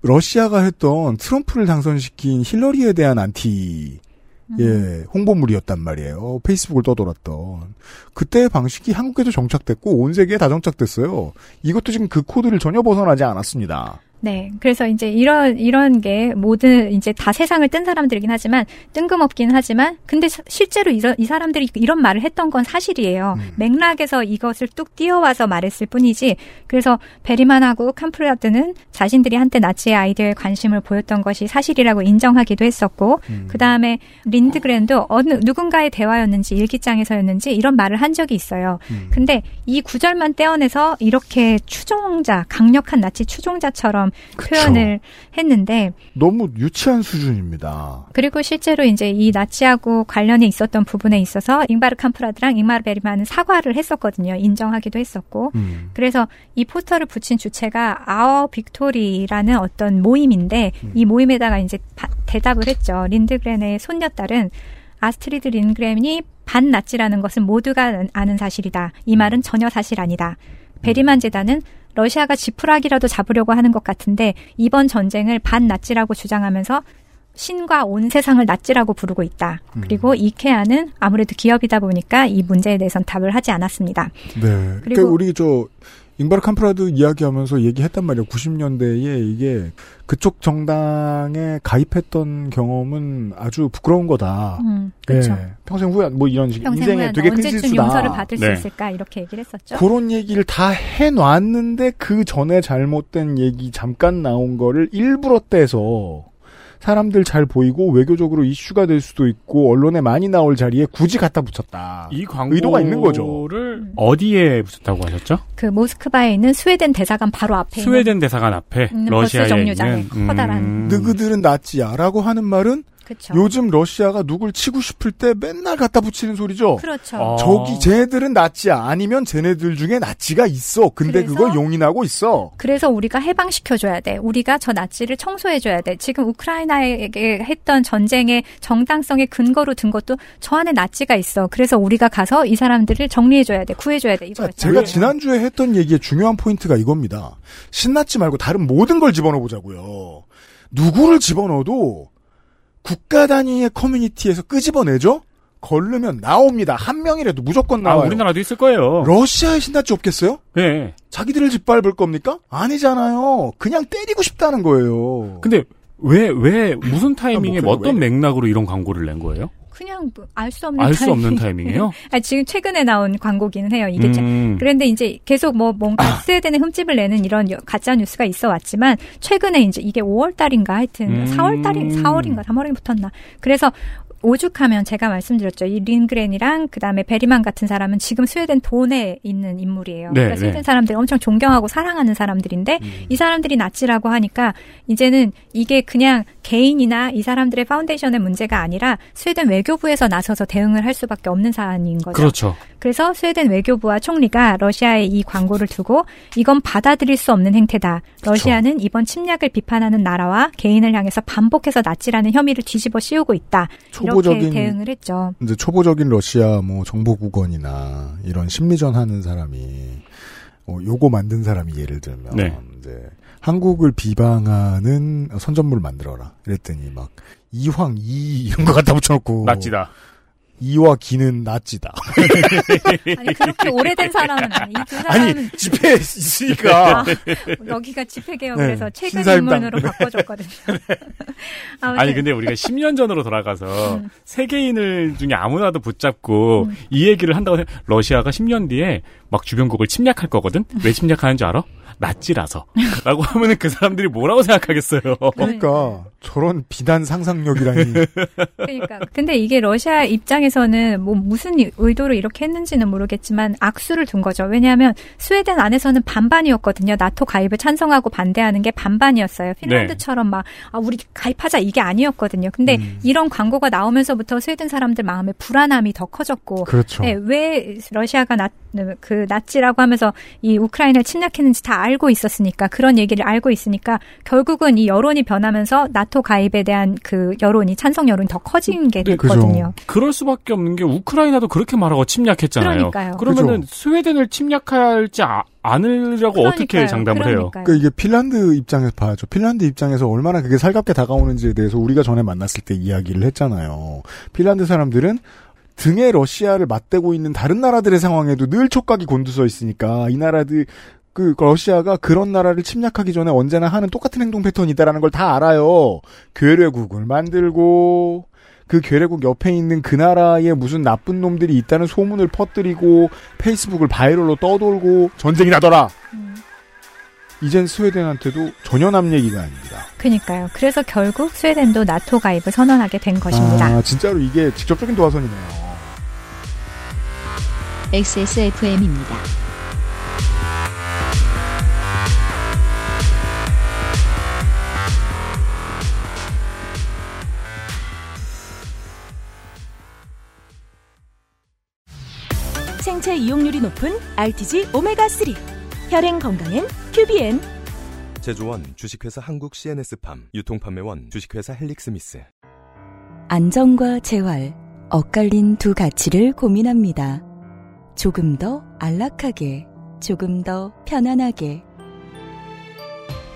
B: 러시아가 했던 트럼프를 당선시킨 힐러리에 대한 안티
D: 음.
B: 예, 홍보물이었단 말이에요. 페이스북을 떠돌았던. 그때의 방식이 한국에도 정착됐고 온 세계에 다 정착됐어요. 이것도 지금 그 코드를 전혀 벗어나지 않았습니다.
D: 네. 그래서 이제 이런, 이런 게 모든 이제 다 세상을 뜬 사람들이긴 하지만 뜬금없긴 하지만 근데 사- 실제로 이런, 이 사람들이 이런 말을 했던 건 사실이에요.
B: 음.
D: 맥락에서 이것을 뚝 띄어와서 말했을 뿐이지 그래서 베리만하고 캄프라드는 자신들이 한때 나치의 아이디어에 관심을 보였던 것이 사실이라고 인정하기도 했었고
B: 음.
D: 그 다음에 린드그렌도 어느, 누군가의 대화였는지 일기장에서였는지 이런 말을 한 적이 있어요.
B: 음.
D: 근데 이 구절만 떼어내서 이렇게 추종자, 강력한 나치 추종자처럼. 표현을 했는데
B: 너무 유치한 수준입니다.
D: 그리고 실제로 이제 이 나치하고 관련이 있었던 부분에 있어서 잉바르 캄프라드랑 잉마르 베리만은 사과를 했었거든요. 인정하기도 했었고.
B: 음.
D: 그래서 이 포스터를 붙인 주체가 Our Victory라는 어떤 모임인데
B: 음.
D: 이 모임에다가 이제 바- 대답을 했죠. 린드그렌의 손녀딸은 아스트리드 린드그렌이 반나치라는 것은 모두가 아는 사실이다. 이 말은 전혀 사실 아니다. 베리만 재단은 러시아가 지푸라기라도 잡으려고 하는 것 같은데 이번 전쟁을 반나치라고 주장하면서 신과 온 세상을 나치라고 부르고 있다. 그리고 이케아는 아무래도 기업이다 보니까 이 문제에 대해선 답을 하지 않았습니다.
B: 네. 그러니까
D: 그리고-
B: 우리 저 잉바르 캄프라드 이야기하면서 얘기했단 말이에요. 90년대에 이게 그쪽 정당에 가입했던 경험은 아주 부끄러운 거다.
D: 음, 그렇죠.
B: 예, 평생 후회 뭐 이런 식
D: 평생
B: 인생에 되게 큰
D: 언제쯤
B: 실수다.
D: 용서를 받을
C: 네.
D: 수 있을까 이렇게 얘기를 했었죠.
B: 그런 얘기를 다 해놨는데 그 전에 잘못된 얘기 잠깐 나온 거를 일부러 떼서 사람들 잘 보이고 외교적으로 이슈가 될 수도 있고 언론에 많이 나올 자리에 굳이 갖다 붙였다.
C: 이 광고를
B: 의도가 있는 거죠.
C: 어디에 붙였다고 하셨죠?
D: 그 모스크바에 있는 스웨덴 대사관 바로 앞에
C: 스웨덴 대사관 앞에 러시아에
D: 버스 정류장에
C: 있는
D: 커다란
C: 음.
B: 너희들은 낫지야라고 하는 말은
D: 그렇죠.
B: 요즘 러시아가 누굴 치고 싶을 때 맨날 갖다 붙이는 소리죠.
D: 그렇죠.
C: 어.
B: 저기 쟤네들은 낫지야 아니면 쟤네들 중에 낫지가 있어. 근데
D: 그래서-
B: 그걸 용인하고 있어.
D: 그래서 우리가 해방시켜 줘야 돼. 우리가 저 나치를 청소해 줘야 돼. 지금 우크라이나에게 했던 전쟁의 정당성의 근거로 든 것도 저 안에 나치가 있어. 그래서 우리가 가서 이 사람들을 정리해 줘야 돼. 구해 줘야 돼.
B: 자,
D: 이거였죠.
B: 제가 지난주에 했던 얘기의 중요한 포인트가 이겁니다. 신나치 말고 다른 모든 걸 집어넣어 보자고요. 누구를 집어넣어도 국가 단위의 커뮤니티에서 끄집어내죠? 걸르면 나옵니다. 한 명이라도 무조건
C: 아,
B: 나와요.
C: 우리나라도 있을 거예요.
B: 러시아에 신나치 없겠어요?
C: 예.
B: 자기들을 짓밟을 겁니까? 아니잖아요. 그냥 때리고 싶다는 거예요.
C: 근데 왜, 왜, 무슨 타이밍에
B: 뭐,
C: 어떤
B: 왜?
C: 맥락으로 이런 광고를 낸 거예요?
D: 그냥 뭐 알수 없는
C: 알 수. 없는 타이밍이에요?
D: 아, 지금 최근에 나온 광고기는 해요. 이게 참-
C: 음.
D: 그런데 이제 계속 뭐 뭔가 스웨덴에 흠집을 내는 이런 여- 가짜 뉴스가 있어 왔지만 최근에 이제 이게 5월 달인가 하여튼
C: 음.
D: 4월 달인 4월인가 3월에 붙었나. 그래서 오죽하면 제가 말씀드렸죠. 이 린드그렌이랑 그다음에 베리만 같은 사람은 지금 스웨덴 돈에 있는 인물이에요.
C: 네,
D: 그러니까
C: 네.
D: 스웨덴 사람들이 엄청 존경하고 사랑하는 사람들인데
C: 음.
D: 이 사람들이 나치라고 하니까 이제는 이게 그냥 개인이나 이 사람들의 foundation의 문제가 아니라 스웨덴 외교부에서 나서서 대응을 할 수밖에 없는 사안인 거죠.
C: 그렇죠.
D: 그래서 스웨덴 외교부와 총리가 러시아의 이 광고를 두고 이건 받아들일 수 없는 행태다. 러시아는 이번 침략을 비판하는 나라와 개인을 향해서 반복해서 나치라는 혐의를 뒤집어 씌우고 있다. 이렇게
B: 초보적인
D: 대응을 했죠.
B: 이제 초보적인 러시아 뭐 정보국원이나 이런 심리전 하는 사람이 어, 요거 만든 사람이 예를 들면
C: 네.
B: 이제 한국을 비방하는 선전물을 만들어라. 이랬더니 막 이황 이 이런 거 갖다 붙여놓고
C: 낫지다.
B: 이와 기는 낫지다.
D: 아니 그렇게 오래된 사람은 아니. 이두 사람은
B: 아니 집회 있으니까
D: 아, 여기가 집회
B: 네,
D: 개혁에서 최근
B: 신사임당.
D: 인문으로 바꿔줬거든요. 아무튼
C: 아니 근데 우리가 10년 전으로 돌아가서
D: 음.
C: 세계인을 중에 아무나도 붙잡고 이 얘기를 한다고 해 러시아가 10년 뒤에 막 주변국을 침략할 거거든. 왜 침략하는 줄 알아? 나치라서. 라고 하면은 그 사람들이 뭐라고 생각하겠어요.
B: 그러니까 저런 비단 상상력이라니.
D: 그러니까 근데 이게 러시아 입장에서 는 뭐 무슨 의도로 이렇게 했는지는 모르겠지만 악수를 둔 거죠. 왜냐하면 스웨덴 안에서는 반반이었거든요. 나토 가입을 찬성하고 반대하는 게 반반이었어요. 핀란드처럼 막 아, 우리 가입하자 이게 아니었거든요. 근데
B: 음.
D: 이런 광고가 나오면서부터 스웨덴 사람들 마음에 불안함이 더 커졌고
B: 그렇죠.
D: 네, 왜 러시아가 나, 그 나치라고 하면서 이 우크라이나를 침략했는지 다 알고 있었으니까 그런 얘기를 알고 있으니까 결국은 이 여론이 변하면서 나토 가입에 대한 그 여론이 찬성 여론이 더 커진 게
C: 네,
D: 됐거든요.
C: 그럴 수밖에 없는 게 우크라이나도 그렇게 말하고 침략했잖아요.
D: 그러니까요.
C: 그러면은
B: 그죠.
C: 스웨덴을 침략할지 아- 않으려고 어떻게
D: 그러니까요.
C: 장담을 해요?
D: 그러니까요.
B: 그러니까 이게 핀란드 입장에서 봐야죠. 핀란드 입장에서 얼마나 그게 살갑게 다가오는지에 대해서 우리가 전에 만났을 때 이야기를 했잖아요. 핀란드 사람들은 등에 러시아를 맞대고 있는 다른 나라들의 상황에도 늘 촉각이 곤두서 있으니까 이 나라들 그 러시아가 그런 나라를 침략하기 전에 언제나 하는 똑같은 행동 패턴이다라는 걸 다 알아요. 괴뢰국을 만들고 그 괴뢰국 옆에 있는 그 나라에 무슨 나쁜 놈들이 있다는 소문을 퍼뜨리고 페이스북을 바이럴로 떠돌고 전쟁이 나더라.
D: 음.
B: 이젠 스웨덴한테도 전혀 남 얘기가 아닙니다.
D: 그러니까요. 그래서 결국 스웨덴도 나토 가입을 선언하게 된 것입니다.
B: 아, 진짜로 이게 직접적인 도화선이네요.
A: XSFM입니다.
F: 생체 이용률이 높은 RTG 오메가3 혈행 건강엔 큐비엔
J: 제조원 주식회사 한국 CNS팜 유통판매원 주식회사 헬릭스미스
H: 안정과 재활, 엇갈린 두 가치를 고민합니다. 조금 더 안락하게, 조금 더 편안하게.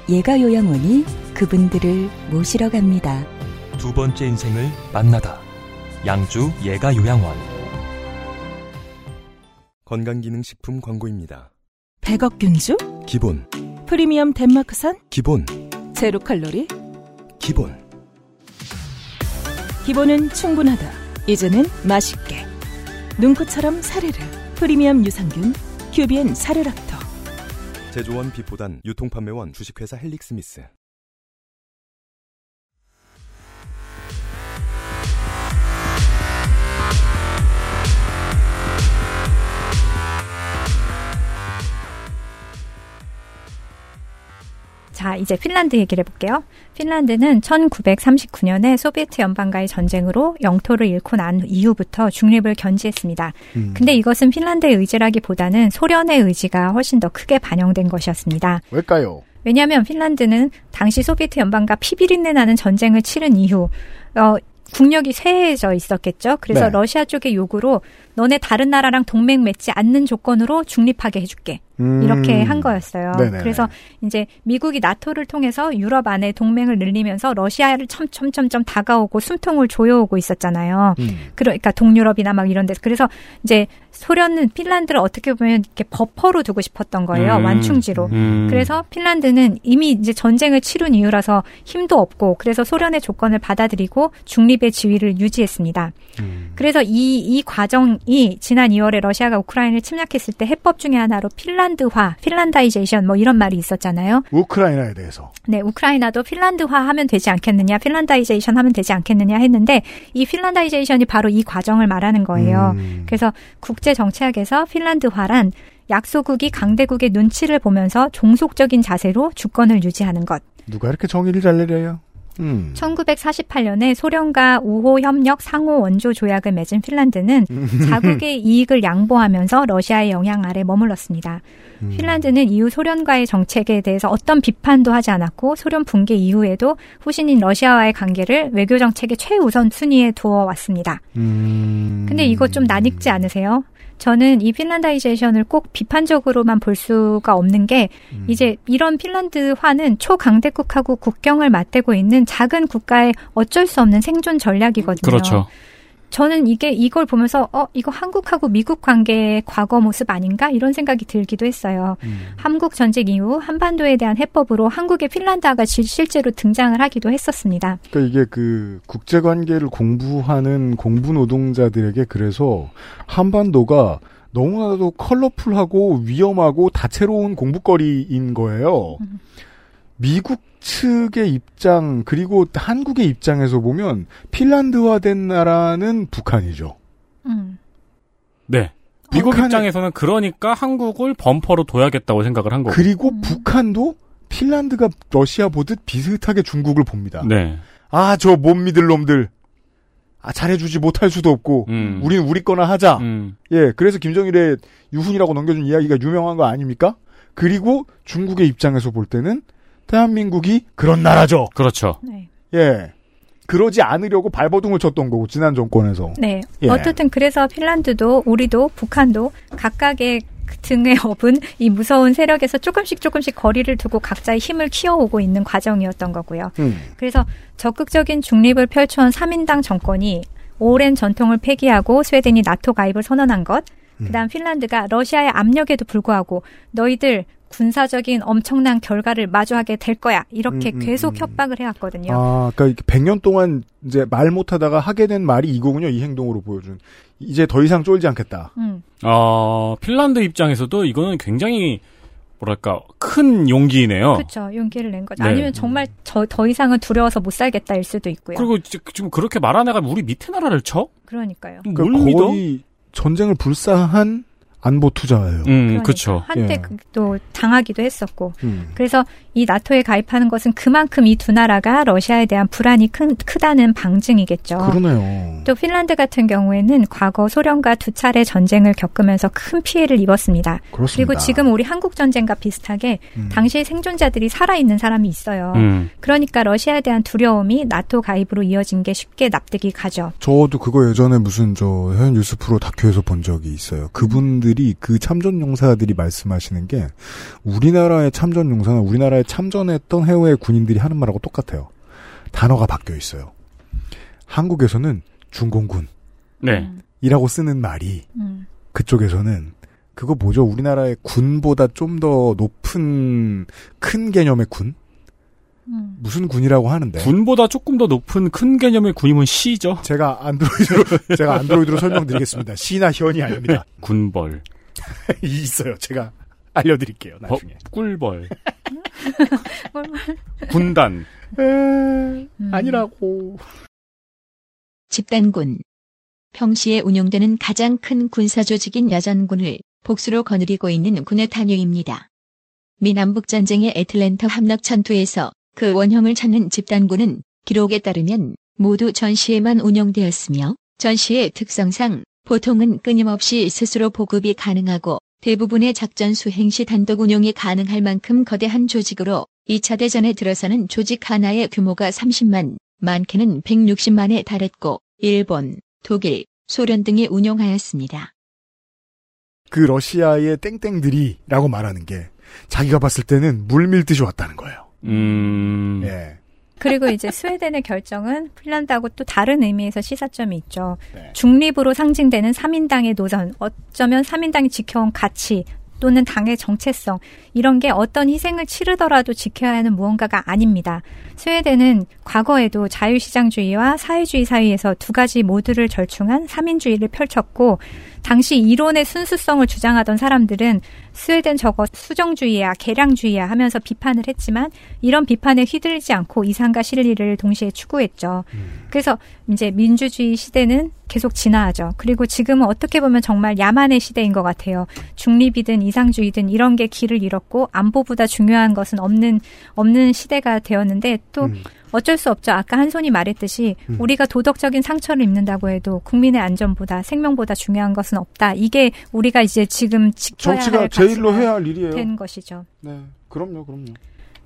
H: 예가 요양원이 그분들을 모시러 갑니다.
I: 두 번째 인생을 만나다. 양주 예가 요양원.
J: 건강기능식품 광고입니다.
F: 100억 균주?
J: 기본.
F: 프리미엄 덴마크산?
J: 기본.
F: 제로 칼로리?
J: 기본.
F: 기본은 충분하다. 이제는 맛있게. 눈꽃처럼 사르르. 프리미엄 유산균 큐비엔 사르락토.
J: 제조원 비포단 유통판매원 주식회사 헬릭스미스
D: 자, 이제 핀란드 얘기를 해볼게요. 핀란드는 1939년에 소비에트 연방과의 전쟁으로 영토를 잃고 난 이후부터 중립을 견지했습니다.
B: 음.
D: 근데 이것은 핀란드의 의지라기보다는 소련의 의지가 훨씬 더 크게 반영된 것이었습니다.
B: 왜일까요?
D: 왜냐하면 핀란드는 당시 소비에트 연방과 피비린내 나는 전쟁을 치른 이후 어, 국력이 쇠해져 있었겠죠. 그래서
B: 네.
D: 러시아 쪽의 요구로 너네 다른 나라랑 동맹 맺지 않는 조건으로 중립하게 해줄게.
B: 음.
D: 이렇게 한 거였어요.
B: 네네네.
D: 그래서 이제 미국이 나토를 통해서 유럽 안에 동맹을 늘리면서 러시아를 점점점점 다가오고 숨통을 조여오고 있었잖아요.
B: 음.
D: 그러니까 동유럽이나 막 이런 데서 그래서 이제 소련은 핀란드를 어떻게 보면 이렇게 버퍼로 두고 싶었던 거예요.
C: 음.
D: 완충지로.
C: 음.
D: 그래서 핀란드는 이미 이제 전쟁을 치룬 이유라서 힘도 없고 그래서 소련의 조건을 받아들이고 중립의 지위를 유지했습니다.
B: 음.
D: 그래서 이, 이 과정이 지난 2월에 러시아가 우크라이나를 침략했을 때 해법 중에 하나로 핀란드 화, Finlandization 뭐 이런 말이 있었잖아요.
B: 우크라이나에 대해서.
D: 네, 우크라이나도 핀란드화 하면 되지 않겠느냐, Finlandization 하면 되지 않겠느냐 했는데 이 Finlandization이 바로 이 과정을 말하는 거예요.
B: 음.
D: 그래서 국제 정치학에서 핀란드화란 약소국이 강대국의 눈치를 보면서 종속적인 자세로 주권을 유지하는 것.
B: 누가 이렇게 정의를 잘 내려요? 음.
D: 1948년에 소련과 우호 협력 상호 원조 조약을 맺은 핀란드는 자국의 이익을 양보하면서 러시아의 영향 아래 머물렀습니다.
B: 음.
D: 핀란드는 이후 소련과의 정책에 대해서 어떤 비판도 하지 않았고 소련 붕괴 이후에도 후신인 러시아와의 관계를 외교 정책의 최우선 순위에 두어 왔습니다.
B: 음.
D: 근데 이거 좀 낯익지 않으세요? 저는 이 핀란다이제이션을 꼭 비판적으로만 볼 수가 없는 게
B: 음.
D: 이제 이런 핀란드화는 초강대국하고 국경을 맞대고 있는 작은 국가의 어쩔 수 없는 생존 전략이거든요.
C: 그렇죠.
D: 저는 이게 이걸 보면서 어 이거 한국하고 미국 관계의 과거 모습 아닌가 이런 생각이 들기도 했어요.
B: 음.
D: 한국 전쟁 이후 한반도에 대한 해법으로 한국의 핀란드화가 실- 실제로 등장을 하기도 했었습니다.
B: 그러니까 이게 그 국제 관계를 공부하는 공부 노동자들에게 그래서 한반도가 너무나도 컬러풀하고 위험하고 다채로운 공부거리인 거예요.
D: 음.
B: 미국 측의 입장 그리고 한국의 입장에서 보면 핀란드화된 나라는 북한이죠.
D: 음.
C: 네. 미국
B: 북한의-
C: 입장에서는 그러니까 한국을 범퍼로 둬야겠다고 생각을 한 거고.
B: 그리고
D: 음.
B: 북한도 핀란드가 러시아 보듯 비슷하게 중국을 봅니다.
C: 네.
B: 아, 저 못 믿을 놈들. 아, 잘해주지 못할 수도 없고,
C: 음.
B: 우린 우리 거나 하자.
C: 음.
B: 예, 그래서 김정일의 유훈이라고 넘겨준 이야기가 유명한 거 아닙니까? 그리고 중국의 입장에서 볼 때는 대한민국이 그런 나라죠.
C: 그렇죠.
D: 네.
B: 예. 그러지 않으려고 발버둥을 쳤던 거고, 지난 정권에서.
D: 네.
B: 예.
D: 어쨌든 그래서 핀란드도 우리도 북한도 각각의 그 등에 업은 이 무서운 세력에서 조금씩 조금씩 거리를 두고 각자의 힘을 키워오고 있는 과정이었던 거고요.
B: 음.
D: 그래서 적극적인 중립을 펼쳐온 3인당 정권이 오랜 전통을 폐기하고 스웨덴이 나토 가입을 선언한 것,
B: 음.
D: 그다음 핀란드가 러시아의 압력에도 불구하고 너희들 군사적인 엄청난 결과를 마주하게 될 거야 이렇게
B: 음, 음,
D: 계속
B: 음.
D: 협박을 해왔거든요.
B: 아, 그러니까 100년 동안 이제 말 못하다가 하게 된 말이 이거군요. 이 행동으로 보여준. 이제 더 이상 쫄지 않겠다.
D: 음.
C: 어, 핀란드 입장에서도 이거는 굉장히 뭐랄까 큰 용기네요.
D: 그렇죠. 용기를 낸 거죠.
C: 네.
D: 아니면 정말 저, 더 이상은 두려워서 못 살겠다일 수도 있고요.
C: 그리고 지- 지금 그렇게 말한 애가 우리 밑에 나라를 쳐?
D: 그러니까요.
C: 뭘
B: 그러니까
C: 믿어?
B: 거의 전쟁을 불사한 안보 투자예요.
C: 음, 그렇죠.
D: 한때
B: 예.
D: 그- 또 당하기도 했었고.
B: 음.
D: 그래서 이 나토에 가입하는 것은 그만큼 이 두 나라가 러시아에 대한 불안이 큰, 크다는 방증이겠죠.
B: 그러네요.
D: 또 핀란드 같은 경우에는 과거 소련과 두 차례 전쟁을 겪으면서 큰 피해를 입었습니다.
B: 그렇습니다.
D: 그리고 지금 우리 한국 전쟁과 비슷하게
B: 음.
D: 당시 생존자들이 살아있는 사람이 있어요.
C: 음.
D: 그러니까 러시아에 대한 두려움이 나토 가입으로 이어진 게 쉽게 납득이 가죠.
B: 저도 그거 예전에 무슨 저현 뉴스 프로 다큐에서 본 적이 있어요. 그분들이 그 참전 용사들이 말씀하시는 게 우리나라의 참전 용사는 우리나라에 참전했던 해외 군인들이 하는 말하고 똑같아요. 단어가 바뀌어 있어요. 한국에서는 중공군이라고
C: 네.
B: 쓰는 말이
D: 음.
B: 그쪽에서는 그거 뭐죠? 우리나라의 군보다 좀 더 높은 큰 개념의 군?
D: 음.
B: 무슨 군이라고 하는데?
C: 군보다 조금 더 높은 큰 개념의 군임은 C죠.
B: 제가 안드로이드로 제가 안드로이드로 설명드리겠습니다. C나 현이 아닙니다.
C: 군벌,
B: 있어요. 제가 알려드릴게요.
C: 버-
B: 나중에.
C: 꿀벌, 군단.
D: 음.
B: 아니라고.
A: 집단군. 평시에 운용되는 가장 큰 군사 조직인 야전군을 복수로 거느리고 있는 군의 단위입니다. 미남북 전쟁의 애틀랜타 함락 전투에서 그 원형을 찾는 집단군은 기록에 따르면 모두 전시에만 운영되었으며 전시의 특성상 보통은 끊임없이 스스로 보급이 가능하고 대부분의 작전 수행 시 단독 운용이 가능할 만큼 거대한 조직으로 2차 대전에 들어서는 조직 하나의 규모가 30만 많게는 160만에 달했고 일본, 독일, 소련 등이 운용하였습니다.
B: 그 러시아의 땡땡들이라고 말하는 게 자기가 봤을 때는 물 밀듯이 왔다는 거예요.
C: 음.
B: 예.
D: 그리고 이제 스웨덴의 결정은 핀란드하고 또 다른 의미에서 시사점이 있죠.
B: 네.
D: 중립으로 상징되는 3인당의 노선, 어쩌면 3인당이 지켜온 가치 또는 당의 정체성 이런 게 어떤 희생을 치르더라도 지켜야 하는 무언가가 아닙니다. 스웨덴은 과거에도 자유시장주의와 사회주의 사이에서 두 가지 모두를 절충한 3인주의를 펼쳤고 당시 이론의 순수성을 주장하던 사람들은 스웨덴 저거 수정주의야 계량주의야 하면서 비판을 했지만 이런 비판에 휘둘리지 않고 이상과 실리를 동시에 추구했죠. 그래서 이제 민주주의 시대는 계속 진화하죠. 그리고 지금은 어떻게 보면 정말 야만의 시대인 것 같아요. 중립이든 이상주의든 이런 게 길을 잃었고 안보보다 중요한 것은 없는 없는 시대가 되었는데 또
B: 음.
D: 어쩔 수 없죠. 아까 한손이 말했듯이
B: 음.
D: 우리가 도덕적인 상처를 입는다고 해도 국민의 안전보다 생명보다 중요한 것은 없다. 이게 우리가 이제 지금 지켜야
B: 정치가
D: 할
B: 제일로 해야 할 일이에요.
D: 된 것이죠.
B: 네, 그럼요, 그럼요.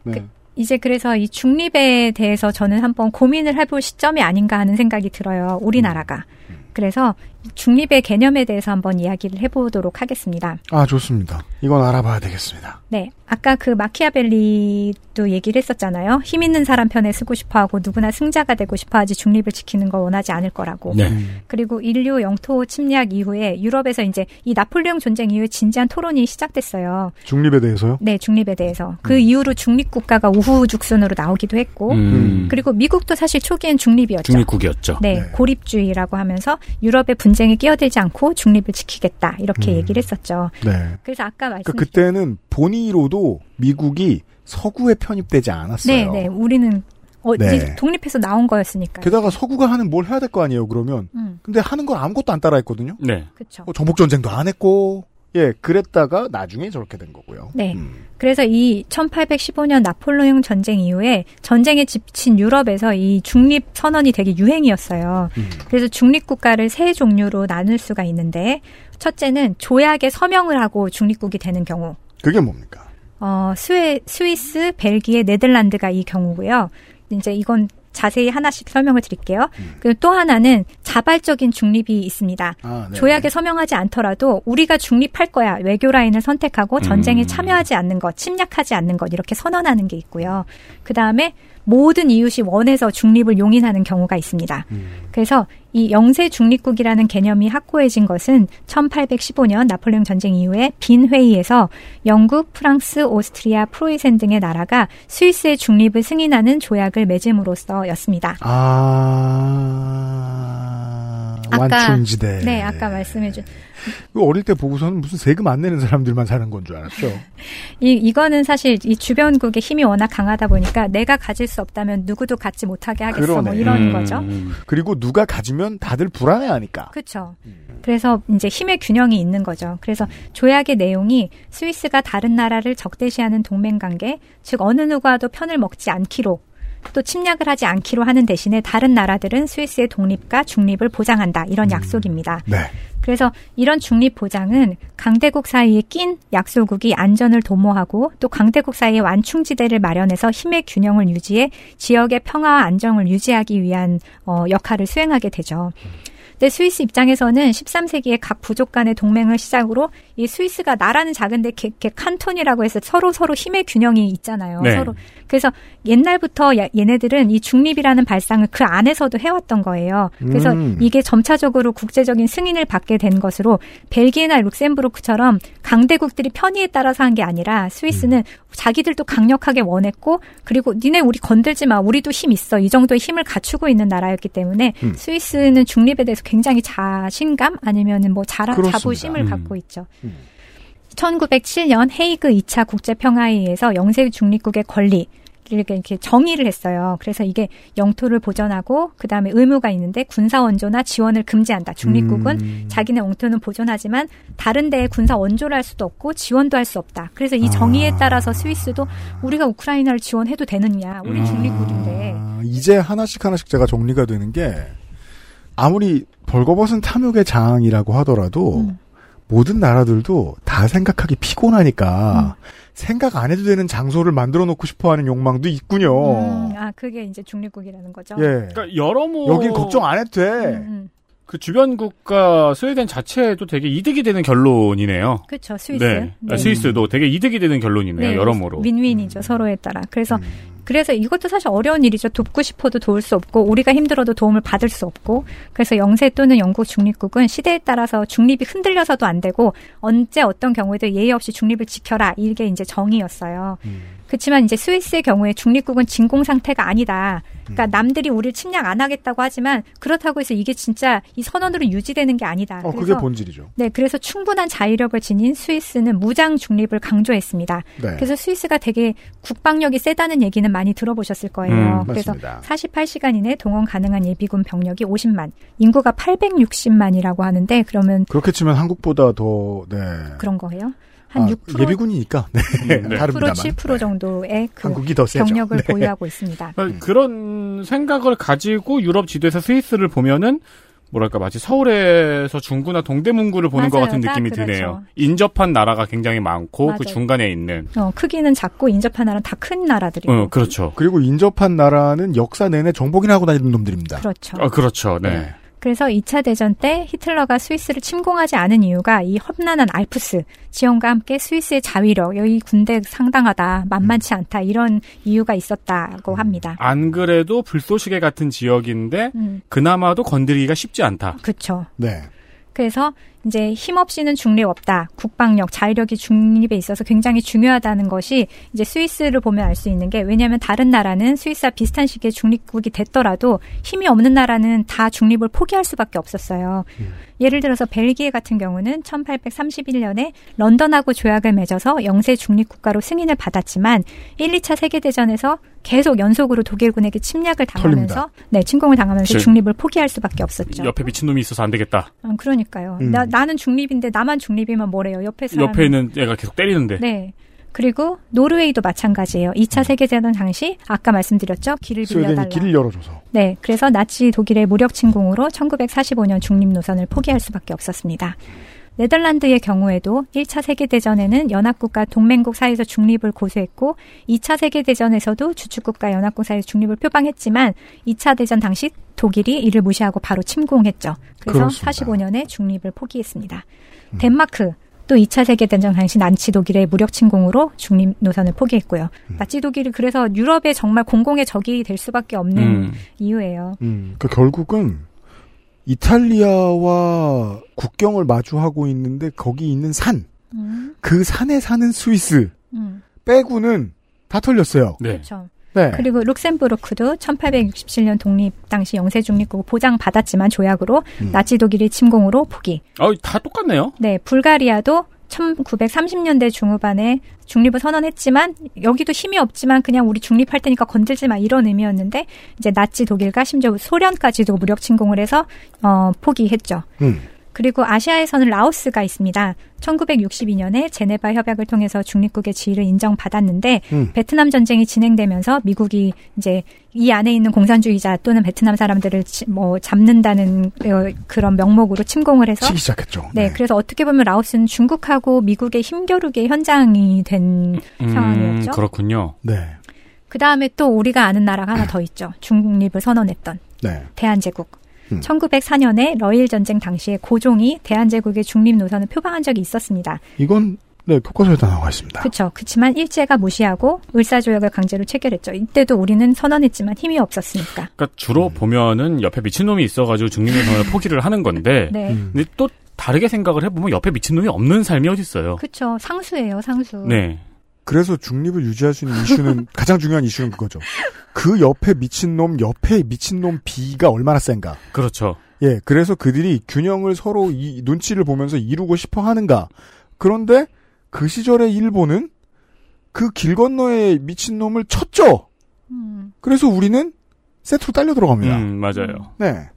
B: 네.
D: 이제 그래서 이 중립에 대해서 저는 한번 고민을 해볼 시점이 아닌가 하는 생각이 들어요. 우리나라가. 그래서 중립의 개념에 대해서 한번 이야기를 해보도록 하겠습니다.
B: 아, 좋습니다. 이건 알아봐야 되겠습니다.
D: 네. 아까 그 마키아벨리도 얘기를 했었잖아요. 힘 있는 사람 편에 쓰고 싶어 하고 누구나 승자가 되고 싶어 하지 중립을 지키는 걸 원하지 않을 거라고.
C: 네.
D: 그리고 인류 영토 침략 이후에 유럽에서 이제 이 나폴레옹 전쟁 이후에 진지한 토론이 시작됐어요.
B: 중립에 대해서요?
D: 네, 중립에 대해서. 그 이후로 중립 국가가 우후죽순으로 나오기도 했고,
C: 음.
D: 그리고 미국도 사실 초기엔 중립이었죠.
C: 중립국이었죠.
D: 네, 고립주의라고 하면서 유럽의 분 쟁에 끼어들지 않고 중립을 지키겠다 이렇게
B: 음.
D: 얘기를 했었죠.
B: 네.
D: 그래서 아까 말씀
B: 그 그때는 본의로도 미국이 서구에 편입되지 않았어요.
D: 네, 네, 우리는 어,
B: 네.
D: 이제 독립해서 나온 거였으니까요.
B: 게다가 서구가 하는 뭘 해야 될 거 아니에요, 그러면.
D: 음,
B: 근데 하는 건 아무것도 안 따라 했거든요.
C: 네.
D: 그렇죠.
B: 뭐 정복 전쟁도 안 했고, 예, 그랬다가 나중에 저렇게 된 거고요.
D: 네.
B: 음.
D: 그래서 이 1815년 나폴레옹 전쟁 이후에 전쟁에 지친 유럽에서 이 중립 선언이 되게 유행이었어요.
B: 음.
D: 그래서 중립 국가를 세 종류로 나눌 수가 있는데 첫째는 조약에 서명을 하고 중립국이 되는 경우.
B: 그게 뭡니까?
D: 어, 스웨, 스위스, 벨기에, 네덜란드가 이 경우고요. 이제 이건 자세히 하나씩 설명을 드릴게요. 그리고 또 하나는 자발적인 중립이 있습니다.
B: 아, 네.
D: 조약에 서명하지 않더라도 우리가 중립할 거야 외교 라인을 선택하고 전쟁에
C: 음.
D: 참여하지 않는 것, 침략하지 않는 것 이렇게 선언하는 게 있고요. 그 다음에 모든 이웃이 원해서 중립을 용인하는 경우가 있습니다.
B: 음.
D: 그래서 이 영세 중립국이라는 개념이 확고해진 것은 1815년 나폴레옹 전쟁 이후에 빈 회의에서 영국, 프랑스, 오스트리아, 프로이센 등의 나라가 스위스의 중립을 승인하는 조약을 맺음으로써였습니다.
B: 아, 완충지대.
D: 네, 아까 말씀해준
B: 그 어릴 때 보고서는 무슨 세금 안 내는 사람들만 사는 건 줄 알았죠.
D: 이 이거는 사실 이 주변국의 힘이 워낙 강하다 보니까 내가 가질 수 없다면 누구도 갖지 못하게 하겠어 뭐
B: 그러네.
D: 이런
C: 음.
D: 거죠.
B: 그리고 누가 가지면 다들 불안해하니까.
D: 그렇죠. 그래서 이제 힘의 균형이 있는 거죠. 그래서 조약의 내용이 스위스가 다른 나라를 적대시하는 동맹 관계, 즉 어느 누구와도 편을 먹지 않기로 또 침략을 하지 않기로 하는 대신에 다른 나라들은 스위스의 독립과 중립을 보장한다. 이런 약속입니다.
B: 네.
D: 그래서 이런 중립 보장은 강대국 사이에 낀 약소국이 안전을 도모하고 또 강대국 사이에 완충지대를 마련해서 힘의 균형을 유지해 지역의 평화와 안정을 유지하기 위한 어, 역할을 수행하게 되죠. 근데 스위스 입장에서는 13세기에 각 부족 간의 동맹을 시작으로 이 스위스가 나라는 작은데 개, 개 칸톤이라고 해서 서로 서로 힘의 균형이 있잖아요.
C: 네.
D: 서로 그래서 옛날부터 야- 얘네들은 이 중립이라는 발상을 그 안에서도 해왔던 거예요. 그래서
B: 음.
D: 이게 점차적으로 국제적인 승인을 받게 된 것으로 벨기에나 룩셈부르크처럼 강대국들이 편의에 따라서 한 게 아니라 스위스는 자기들도 강력하게 원했고 그리고 니네 우리 건들지 마 우리도 힘 있어 이 정도의 힘을 갖추고 있는 나라였기 때문에
B: 음.
D: 스위스는 중립에 대해서 굉장히 자신감 아니면은 뭐
B: 그렇습니다.
D: 자부심을
C: 음.
D: 갖고 있죠.
B: 음.
D: 1907년 헤이그 2차 국제평화회의에서 영세 중립국의 권리 이렇게 이렇게 정의를 했어요. 그래서 이게 영토를 보존하고 그 다음에 의무가 있는데 군사 원조나 지원을 금지한다. 중립국은
B: 음.
D: 자기네 영토는 보존하지만 다른 데에 군사 원조를 할 수도 없고 지원도 할 수 없다. 그래서 이 정의에
B: 아.
D: 따라서 스위스도 우리가 우크라이나를 지원해도 되느냐? 우리
C: 음.
D: 중립국인데.
B: 아, 이제 하나씩 하나씩 제가 정리가 되는 게 아무리 벌거벗은 탐욕의 장이라고 하더라도
D: 음.
B: 모든 나라들도 다 생각하기 피곤하니까
D: 음.
B: 생각 안 해도 되는 장소를 만들어 놓고 싶어 하는 욕망도 있군요.
D: 음, 아 그게 이제 중립국이라는 거죠.
B: 예.
C: 그러니까 여러모
B: 여긴 걱정 안 해도 돼.
D: 음, 음.
C: 그 주변 국가 스웨덴 자체도 되게 이득이 되는 결론이네요.
D: 그렇죠. 스위스.
C: 네.
D: 네.
C: 스위스도 되게 이득이 되는 결론이네요. 여러모로.
D: 윈윈이죠. 서로에 따라. 그래서
B: 음.
D: 그래서 이것도 사실 어려운 일이죠. 돕고 싶어도 도울 수 없고 우리가 힘들어도 도움을 받을 수 없고 그래서 영세 또는 영국 중립국은 시대에 따라서 중립이 흔들려서도 안 되고 언제 어떤 경우에도 예의 없이 중립을 지켜라 이게 이제 정의였어요.
B: 음.
D: 그렇지만 이제 스위스의 경우에 중립국은 진공 상태가 아니다. 그러니까
B: 음.
D: 남들이 우리를 침략 안 하겠다고 하지만 그렇다고 해서 이게 진짜 이 선언으로 유지되는 게 아니다.
B: 어, 그게
D: 그래서
B: 본질이죠.
D: 네, 그래서 충분한 자위력을 지닌 스위스는 무장 중립을 강조했습니다.
B: 네.
D: 그래서 스위스가 되게 국방력이 세다는 얘기는 많이 들어보셨을 거예요.
B: 음,
D: 그래서
B: 맞습니다.
D: 48시간 이내 동원 가능한 예비군 병력이 50만, 인구가 860만이라고 하는데 그러면
B: 그렇게 치면 한국보다 더 네.
D: 그런 거예요? 한
B: 아,
D: 6%
B: 예비군이니까 네.
C: 음, 네.
D: 6%
B: 다릅니다만.
D: 7% 정도의 그
B: 한국이 더 세죠.
D: 병력을
B: 네.
D: 보유하고 있습니다.
C: 그러니까 그런 생각을 가지고 유럽 지도에서 스위스를 보면은 뭐랄까 마치 서울에서 중구나 동대문구를 보는 것
D: 맞아요.
C: 같은
D: 딱
C: 느낌이
D: 그렇죠.
C: 드네요. 인접한 나라가 굉장히 많고 그
D: 맞아요.
C: 중간에 있는.
D: 어, 크기는 작고 인접한 나라는 다 큰 나라들이고.
C: 어, 그렇죠.
B: 그리고 인접한 나라는 역사 내내 정복이나 하고 다니는 놈들입니다.
D: 그렇죠.
C: 아, 그렇죠. 네.
D: 그래서 2차 대전 때 히틀러가 스위스를 침공하지 않은 이유가 이 험난한 알프스 지형과 함께 스위스의 자위력, 여기 군대 상당하다, 만만치 않다 이런 이유가 있었다고 합니다.
C: 안 그래도 불쏘시개 같은 지역인데
D: 음,
C: 그나마도 건드리기가 쉽지 않다.
D: 그렇죠.
B: 네.
D: 그래서 이제 힘없이는 중립 없다. 국방력, 자위력이 중립에 있어서 굉장히 중요하다는 것이 이제 스위스를 보면 알 수 있는 게 왜냐하면 다른 나라는 스위스와 비슷한 시기에 중립국이 됐더라도 힘이 없는 나라는 다 중립을 포기할 수밖에 없었어요. 예를 들어서 벨기에 같은 경우는 1831년에 런던하고 조약을 맺어서 영세 중립국가로 승인을 받았지만 1, 2차 세계대전에서 계속 연속으로 독일군에게 침략을 당하면서
B: 털립니다.
D: 네, 침공을 당하면서
C: 그치.
D: 중립을 포기할 수밖에 없었죠.
C: 옆에 미친놈이 있어서 안 되겠다.
D: 아, 그러니까요.
B: 음.
D: 나, 나는 중립인데 나만 중립이면 뭐래요? 옆에 사람
C: 옆에 있는 애가 계속 때리는데.
D: 네. 그리고 노르웨이도 마찬가지예요. 2차 세계대전 당시 아까 말씀드렸죠. 길을 빌려달라.
B: 길을 열어줘서.
D: 네. 그래서 나치 독일의 무력 침공으로 1945년 중립 노선을 포기할 수밖에 없었습니다. 네덜란드의 경우에도 1차 세계대전에는 연합국과 동맹국 사이에서 중립을 고수했고 2차 세계대전에서도 주축국가 연합국 사이에서 중립을 표방했지만 2차 대전 당시 독일이 이를 무시하고 바로 침공했죠. 그래서
B: 그렇습니다.
D: 45년에 중립을 포기했습니다. 덴마크 또 2차 세계대전 당시 나치 독일의 무력 침공으로 중립 노선을 포기했고요. 나치 독일이 그래서 유럽의 정말 공공의 적이 될 수밖에 없는
C: 음.
D: 이유예요.
B: 음, 그 결국은 이탈리아와 국경을 마주하고 있는데 거기 있는 산,
D: 음,
B: 그 산에 사는 스위스
D: 음,
B: 빼고는 다 털렸어요.
C: 네.
D: 그렇죠.
B: 네.
D: 그리고 룩셈부르크도 1867년 독립 당시 영세 중립국 보장 받았지만 조약으로
B: 음.
D: 나치 독일의 침공으로 포기.
C: 어, 다 똑같네요.
D: 네, 불가리아도 1930년대 중후반에 중립을 선언했지만 여기도 힘이 없지만 그냥 우리 중립할 테니까 건들지 마 이런 의미였는데 이제 나치 독일과 심지어 소련까지도 무력 침공을 해서 어 포기했죠.
B: 음.
D: 그리고 아시아에서는 라오스가 있습니다. 1962년에 제네바 협약을 통해서 중립국의 지위를 인정받았는데
B: 음.
D: 베트남 전쟁이 진행되면서 미국이 이제 이 안에 있는 공산주의자 또는 베트남 사람들을 치- 뭐 잡는다는 어, 그런 명목으로 침공을 해서
B: 치기 시작했죠.
D: 네, 그래서 어떻게 보면 라오스는 중국하고 미국의 힘겨루기의 현장이 된
C: 음,
D: 상황이었죠.
C: 그렇군요.
B: 네.
D: 그 다음에 또 우리가 아는 나라가 하나 더 있죠. 중립을 선언했던
B: 네.
D: 대한제국.
B: 음.
D: 1904년에 러일 전쟁 당시에 고종이 대한제국의 중립 노선을 표방한 적이 있었습니다.
B: 이건 네 교과서에도 나와 있습니다.
D: 그렇죠. 그렇지만 일제가 무시하고 을사조약을 강제로 체결했죠. 이때도 우리는 선언했지만 힘이 없었으니까.
C: 그러니까 주로 보면은 옆에 미친놈이 있어가지고 중립노선을 포기를 하는 건데.
D: 네.
B: 음.
C: 근데 또 다르게 생각을 해보면 옆에 미친놈이 없는 삶이 어딨어요.
D: 그렇죠. 상수예요, 상수.
C: 네.
B: 그래서 중립을 유지할 수 있는 이슈는 가장 중요한 이슈는 그거죠. 그 옆에 미친놈 옆에 미친놈 B가 얼마나 센가.
C: 그렇죠.
B: 예, 그래서 그들이 균형을 서로 이 눈치를 보면서 이루고 싶어 하는가. 그런데 그 시절의 일본은 그 길 건너에 미친놈을 쳤죠.
D: 음.
B: 그래서 우리는 세트로 딸려 들어갑니다.
C: 음, 맞아요.
B: 네.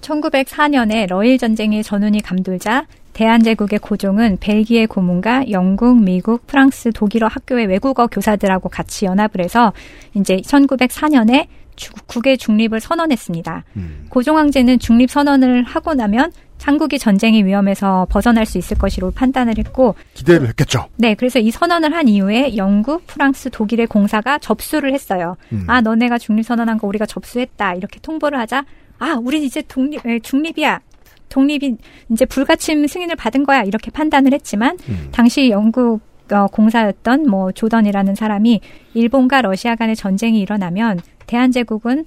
D: 1904년에 러일 전쟁의 전운이 감돌자 대한제국의 고종은 벨기에 고문과 영국, 미국, 프랑스, 독일어 학교의 외국어 교사들하고 같이 연합을 해서 이제 1904년에 주- 국의 중립을 선언했습니다.
B: 음.
D: 고종 황제는 중립 선언을 하고 나면 한국이 전쟁의 위험에서 벗어날 수 있을 것이로 판단을 했고,
B: 기대를 했겠죠.
D: 네, 그래서 이 선언을 한 이후에 영국, 프랑스, 독일의 공사가 접수를 했어요.
B: 음.
D: 아, 너네가 중립 선언한 거 우리가 접수했다. 이렇게 통보를 하자, 아, 우린 이제 독립, 에, 중립이야. 독립이 이제 불가침 승인을 받은 거야. 이렇게 판단을 했지만,
B: 음.
D: 당시 영국 어, 공사였던 뭐 조던이라는 사람이 일본과 러시아 간의 전쟁이 일어나면 대한제국은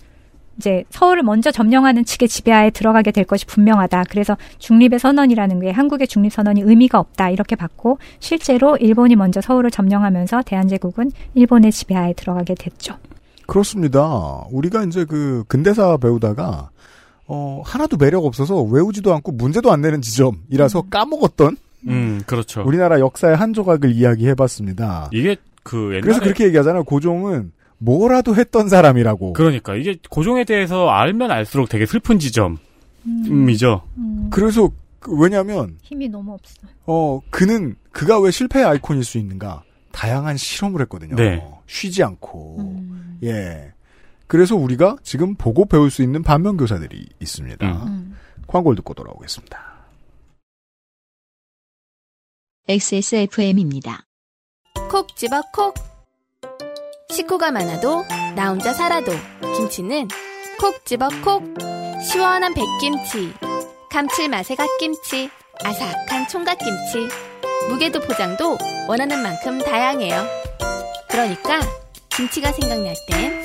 D: 이제 서울을 먼저 점령하는 측의 지배하에 들어가게 될 것이 분명하다. 그래서 중립의 선언이라는 게 한국의 중립 선언이 의미가 없다. 이렇게 봤고 실제로 일본이 먼저 서울을 점령하면서 대한제국은 일본의 지배하에 들어가게 됐죠.
B: 그렇습니다. 우리가 이제 그 근대사 배우다가 어 하나도 매력 없어서 외우지도 않고 문제도 안 내는 지점이라서 까먹었던
C: 음, 그렇죠.
B: 우리나라 역사의 한 조각을 이야기해봤습니다.
C: 이게 그 옛날에
B: 그래서 그렇게 얘기하잖아요. 고종은 뭐라도 했던 사람이라고.
C: 그러니까 이게 고종에 대해서 알면 알수록 되게 슬픈 지점이죠.
B: 그래서 그- 왜냐하면
D: 힘이 너무 없어.
B: 어 그는 그가 왜 실패의 아이콘일 수 있는가? 다양한 실험을 했거든요.
C: 네.
B: 쉬지 않고 예. 그래서 우리가 지금 보고 배울 수 있는 반면 교사들이 있습니다. 광고를 듣고 돌아오겠습니다.
A: XSFM입니다.
E: 콕 집어 콕. 식구가 많아도 나 혼자 살아도 김치는 콕 집어 콕. 시원한 백김치, 감칠맛의 갓김치, 아삭한 총각김치. 무게도 포장도 원하는 만큼 다양해요. 그러니까 김치가 생각날 땐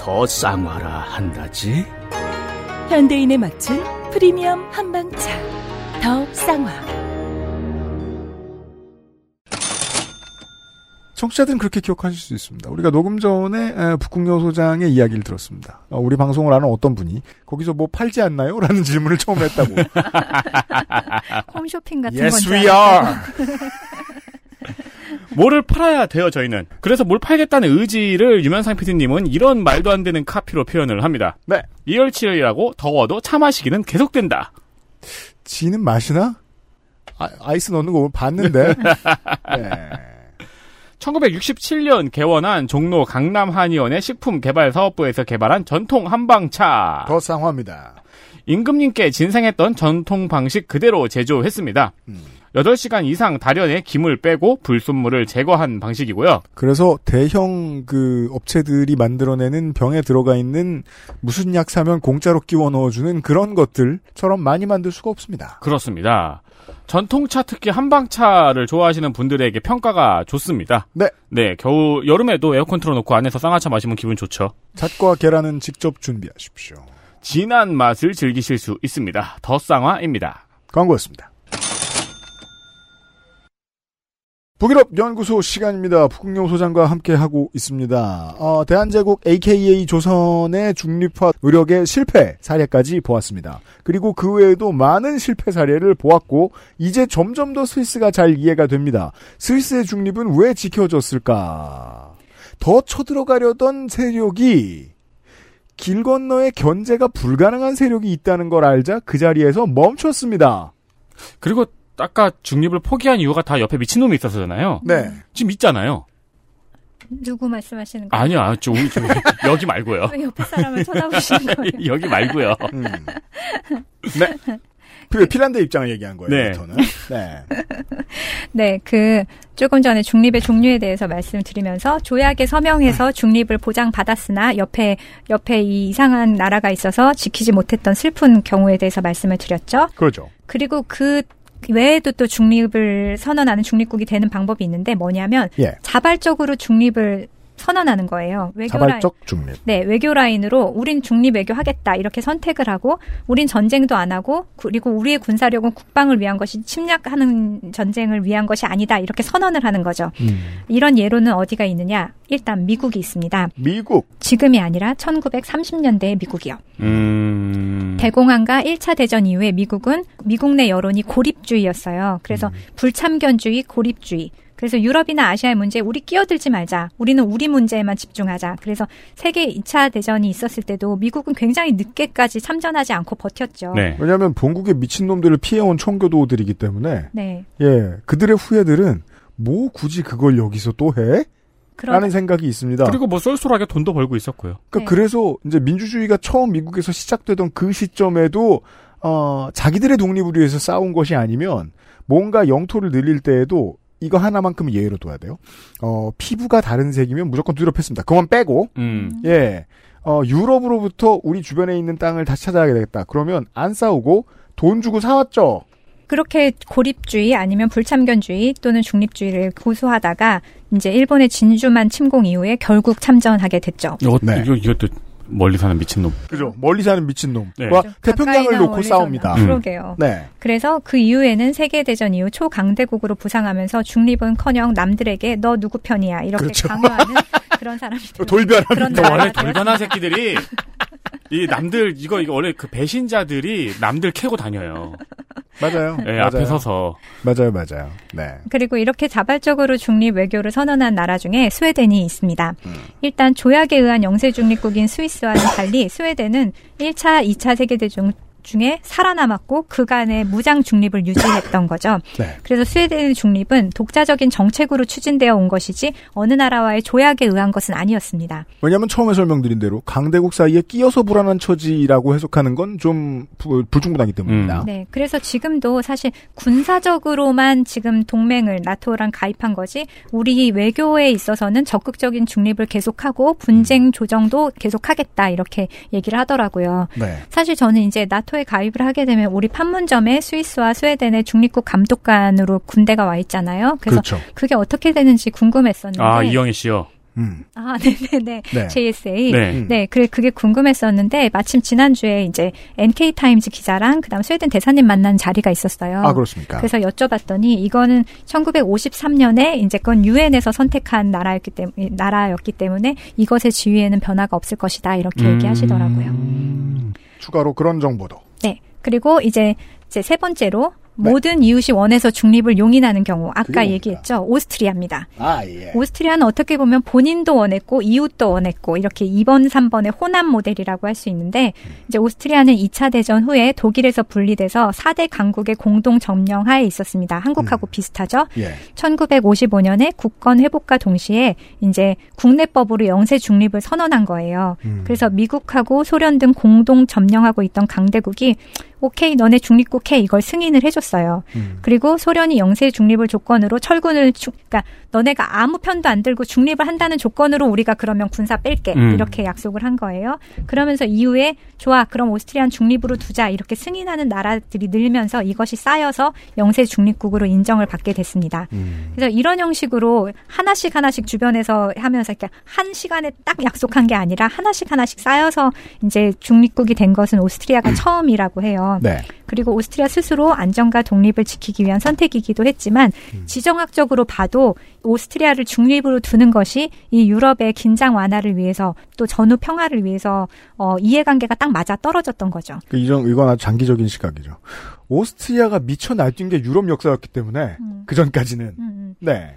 K: 더 쌍화라 한다지.
F: 현대인에 맞춘 프리미엄 한방차. 더 쌍화.
B: 청취자들은 그렇게 기억하실 수 있습니다. 우리가 녹음 전에 에, 북궁여 소장의 이야기를 들었습니다. 어, 우리 방송을 아는 어떤 분이 거기서 뭐 팔지 않나요? 라는 질문을 처음 했다고.
D: 홈쇼핑 같은
B: yes,
D: 건
B: we are.
C: 뭐를 팔아야 돼요, 저희는. 그래서 뭘 팔겠다는 의지를 유면상 PD님은 이런 말도 안 되는 카피로 표현을 합니다.
B: 네.
C: 이열치열이라고 더워도 차 마시기는 계속된다.
B: 지는 마시나? 아, 이스 넣는 거 봤는데. 네.
C: 1967년 개원한 종로 강남 한의원의 식품개발사업부에서 개발한 전통 한방차.
B: 더 쌍화입니다.
C: 임금님께 진생했던 전통 방식 그대로 제조했습니다. 8시간 이상 달연에 김을 빼고 불순물을 제거한 방식이고요.
B: 그래서 대형 그 업체들이 만들어내는 병에 들어가 있는 무슨 약 사면 공짜로 끼워 넣어주는 그런 것들처럼 많이 만들 수가 없습니다.
C: 그렇습니다. 전통차 특히 한방차를 좋아하시는 분들에게 평가가 좋습니다.
B: 네.
C: 네, 겨우 여름에도 에어컨 틀어놓고 안에서 쌍화차 마시면 기분 좋죠.
B: 잣과 계란은 직접 준비하십시오.
C: 진한 맛을 즐기실 수 있습니다. 더 쌍화입니다.
B: 광고였습니다. 북유럽 연구소 시간입니다. 북극용 소장과 함께 하고 있습니다. 어, 대한제국 AKA 조선의 중립화 의력의 실패 사례까지 보았습니다. 그리고 그 외에도 많은 실패 사례를 보았고 이제 점점 더 스위스가 잘 이해가 됩니다. 스위스의 중립은 왜 지켜졌을까? 더 쳐들어가려던 세력이 길 건너에 견제가 불가능한 세력이 있다는 걸 알자 그 자리에서 멈췄습니다.
C: 그리고 아까 중립을 포기한 이유가 다 옆에 미친놈이 있어서잖아요.
B: 네.
C: 지금 있잖아요.
D: 누구 말씀하시는 거예요?
C: 아니요, 저, 우리, 저, 여기 말고요.
D: 왜 옆에 사람을 쳐다보시는 거예요?
C: 여기 말고요.
B: 네. 피- 핀란드 입장을 얘기한 거예요.
C: 네.
B: 부터는. 네.
D: 네, 그 조금 전에 중립의 종류에 대해서 말씀드리면서 조약에 서명해서 중립을 보장받았으나 옆에 옆에 이 이상한 나라가 있어서 지키지 못했던 슬픈 경우에 대해서 말씀을 드렸죠.
B: 그렇죠.
D: 그리고 그 외에도 또 중립을 선언하는 중립국이 되는 방법이 있는데 뭐냐면
B: 예.
D: 자발적으로 중립을 선언하는 거예요. 외교 라인.
B: 자발적 중립.
D: 네, 외교 라인으로 우린 중립 외교 하겠다 이렇게 선택을 하고 우린 전쟁도 안 하고 그리고 우리의 군사력은 국방을 위한 것이 침략하는 전쟁을 위한 것이 아니다 이렇게 선언을 하는 거죠.
B: 음.
D: 이런 예로는 어디가 있느냐? 일단 미국이 있습니다.
B: 미국.
D: 지금이 아니라 1930년대의 미국이요.
C: 음.
D: 대공황과 1차 대전 이후에 미국은 미국 내 여론이 고립주의였어요. 그래서
B: 음.
D: 불참견주의, 고립주의. 그래서 유럽이나 아시아의 문제에 우리 끼어들지 말자. 우리는 우리 문제에만 집중하자. 그래서 세계 2차 대전이 있었을 때도 미국은 굉장히 늦게까지 참전하지 않고 버텼죠.
C: 네.
B: 왜냐하면 본국의 미친놈들을 피해온 청교도들이기 때문에
D: 네.
B: 예 그들의 후예들은 뭐 굳이 그걸 여기서 또 해?
D: 그런
B: 라는 생각이 있습니다.
C: 그리고 뭐 쏠쏠하게 돈도 벌고 있었고요.
B: 그러니까
D: 네.
B: 그래서 이제 민주주의가 처음 미국에서 시작되던 그 시점에도 어, 자기들의 독립을 위해서 싸운 것이 아니면 뭔가 영토를 늘릴 때에도 이거 하나만큼 예외로 둬야 돼요. 어, 피부가 다른 색이면 무조건 두렵했습니다. 그건 빼고
C: 음.
B: 예. 어, 유럽으로부터 우리 주변에 있는 땅을 다시 찾아야 되겠다. 그러면 안 싸우고 돈 주고 사왔죠.
D: 그렇게 고립주의 아니면 불참견주의 또는 중립주의를 고수하다가 이제 일본의 진주만 침공 이후에 결국 참전하게 됐죠.
C: 이거,
B: 네.
C: 이거, 이것도 멀리 사는 미친놈.
B: 그죠. 멀리 사는 미친놈과
C: 네.
B: 태평양을
D: 가까이나
B: 놓고. 싸웁니다.
C: 음.
D: 그러게요.
B: 네.
D: 그래서 그 이후에는 세계대전 이후 초강대국으로 부상하면서 중립은 커녕 남들에게 너 누구 편이야 이렇게
B: 그렇죠.
D: 강요하는 그런 사람이 돼요.
B: 돌변하는
D: 그런
C: 또 원래 돌변한 새끼들이 이 남들 이거 이거 원래 그 배신자들이 남들 캐고 다녀요.
B: 맞아요.
C: 예,
B: 맞아요.
C: 앞에 서서
B: 맞아요, 맞아요. 네.
D: 그리고 이렇게 자발적으로 중립 외교를 선언한 나라 중에 스웨덴이 있습니다.
B: 음.
D: 일단 조약에 의한 영세 중립국인 스위스와는 달리 스웨덴은 1차, 2차 세계대전 중에 살아남았고 그간의 무장 중립을 유지했던 거죠.
B: 네.
D: 그래서 스웨덴의 중립은 독자적인 정책으로 추진되어 온 것이지 어느 나라와의 조약에 의한 것은 아니었습니다.
B: 왜냐하면 처음에 설명드린 대로 강대국 사이에 끼어서 불안한 처지라고 해석하는 건 좀 불충분하기 때문입니다.
D: 네, 그래서 지금도 사실 군사적으로만 지금 동맹을 나토랑 가입한 거지 우리 외교에 있어서는 적극적인 중립을 계속하고 분쟁 조정도 계속하겠다 이렇게 얘기를 하더라고요.
B: 네.
D: 사실 저는 이제 나토 에 가입을 하게 되면 우리 판문점에 스위스와 스웨덴의 중립국 감독관으로 군대가 와 있잖아요. 그래서
B: 그렇죠.
D: 그게 어떻게 되는지 궁금했었는데
C: 아 이영애 씨요.
B: 음.
D: 아, 네네네.
B: 네.
D: JSA.
C: 네.
B: 음.
D: 네, 그래, 그게 궁금했었는데, 마침 지난주에 이제 NK타임즈 기자랑 그 다음 스웨덴 대사님 만난 자리가 있었어요.
B: 아, 그렇습니까?
D: 그래서 여쭤봤더니, 이거는 1953년에 이제 건 유엔에서 선택한 나라였기 때문에, 나라였기 때문에 이것의 지위에는 변화가 없을 것이다. 이렇게
C: 음.
D: 얘기하시더라고요.
B: 음, 추가로 그런 정보도.
D: 네. 그리고 이제, 이제 세 번째로, 모든 이웃이 원해서 중립을 용인하는 경우, 아까? 얘기했죠. 오스트리아입니다.
B: 아, 예.
D: 오스트리아는 어떻게 보면 본인도 원했고 이웃도 원했고 이렇게 2번, 3번의 호남 모델이라고 할 수 있는데 이제 오스트리아는 2차 대전 후에 독일에서 분리돼서 4대 강국의 공동 점령하에 있었습니다. 한국하고 비슷하죠.
B: 예.
D: 1955년에 국권 회복과 동시에 이제 국내법으로 영세 중립을 선언한 거예요.
B: 음.
D: 그래서 미국하고 소련 등 공동 점령하고 있던 강대국이 오케이 너네 중립국 해 이걸 승인을 해줬 어요.
B: 음.
D: 그리고 소련이 영세 중립을 조건으로 철군을 주, 그러니까 너네가 아무 편도 안 들고 중립을 한다는 조건으로 우리가 그러면 군사 뺄게
C: 음.
D: 이렇게 약속을 한 거예요. 그러면서 이후에 좋아 그럼 오스트리아는 중립으로 두자 이렇게 승인하는 나라들이 늘면서 이것이 쌓여서 영세 중립국으로 인정을 받게 됐습니다.
B: 음.
D: 그래서 이런 형식으로 하나씩 하나씩 주변에서 하면서 이렇게 한 시간에 딱 약속한 게 아니라 하나씩 하나씩 쌓여서 이제 중립국이 된 것은 오스트리아가 처음이라고 해요.
B: 네.
D: 그리고 오스트리아 스스로 안정 과 독립을 지키기 위한 선택이기도 했지만 지정학적으로 봐도 오스트리아를 중립으로 두는 것이 이 유럽의 긴장 완화를 위해서 또 전후 평화를 위해서 어, 이해관계가 딱 맞아 떨어졌던 거죠.
B: 그 이전 이건 아주 장기적인 시각이죠. 오스트리아가 미쳐 날뛴 게 유럽 역사였기 때문에
D: 음.
B: 그 전까지는
D: 음, 음.
B: 네.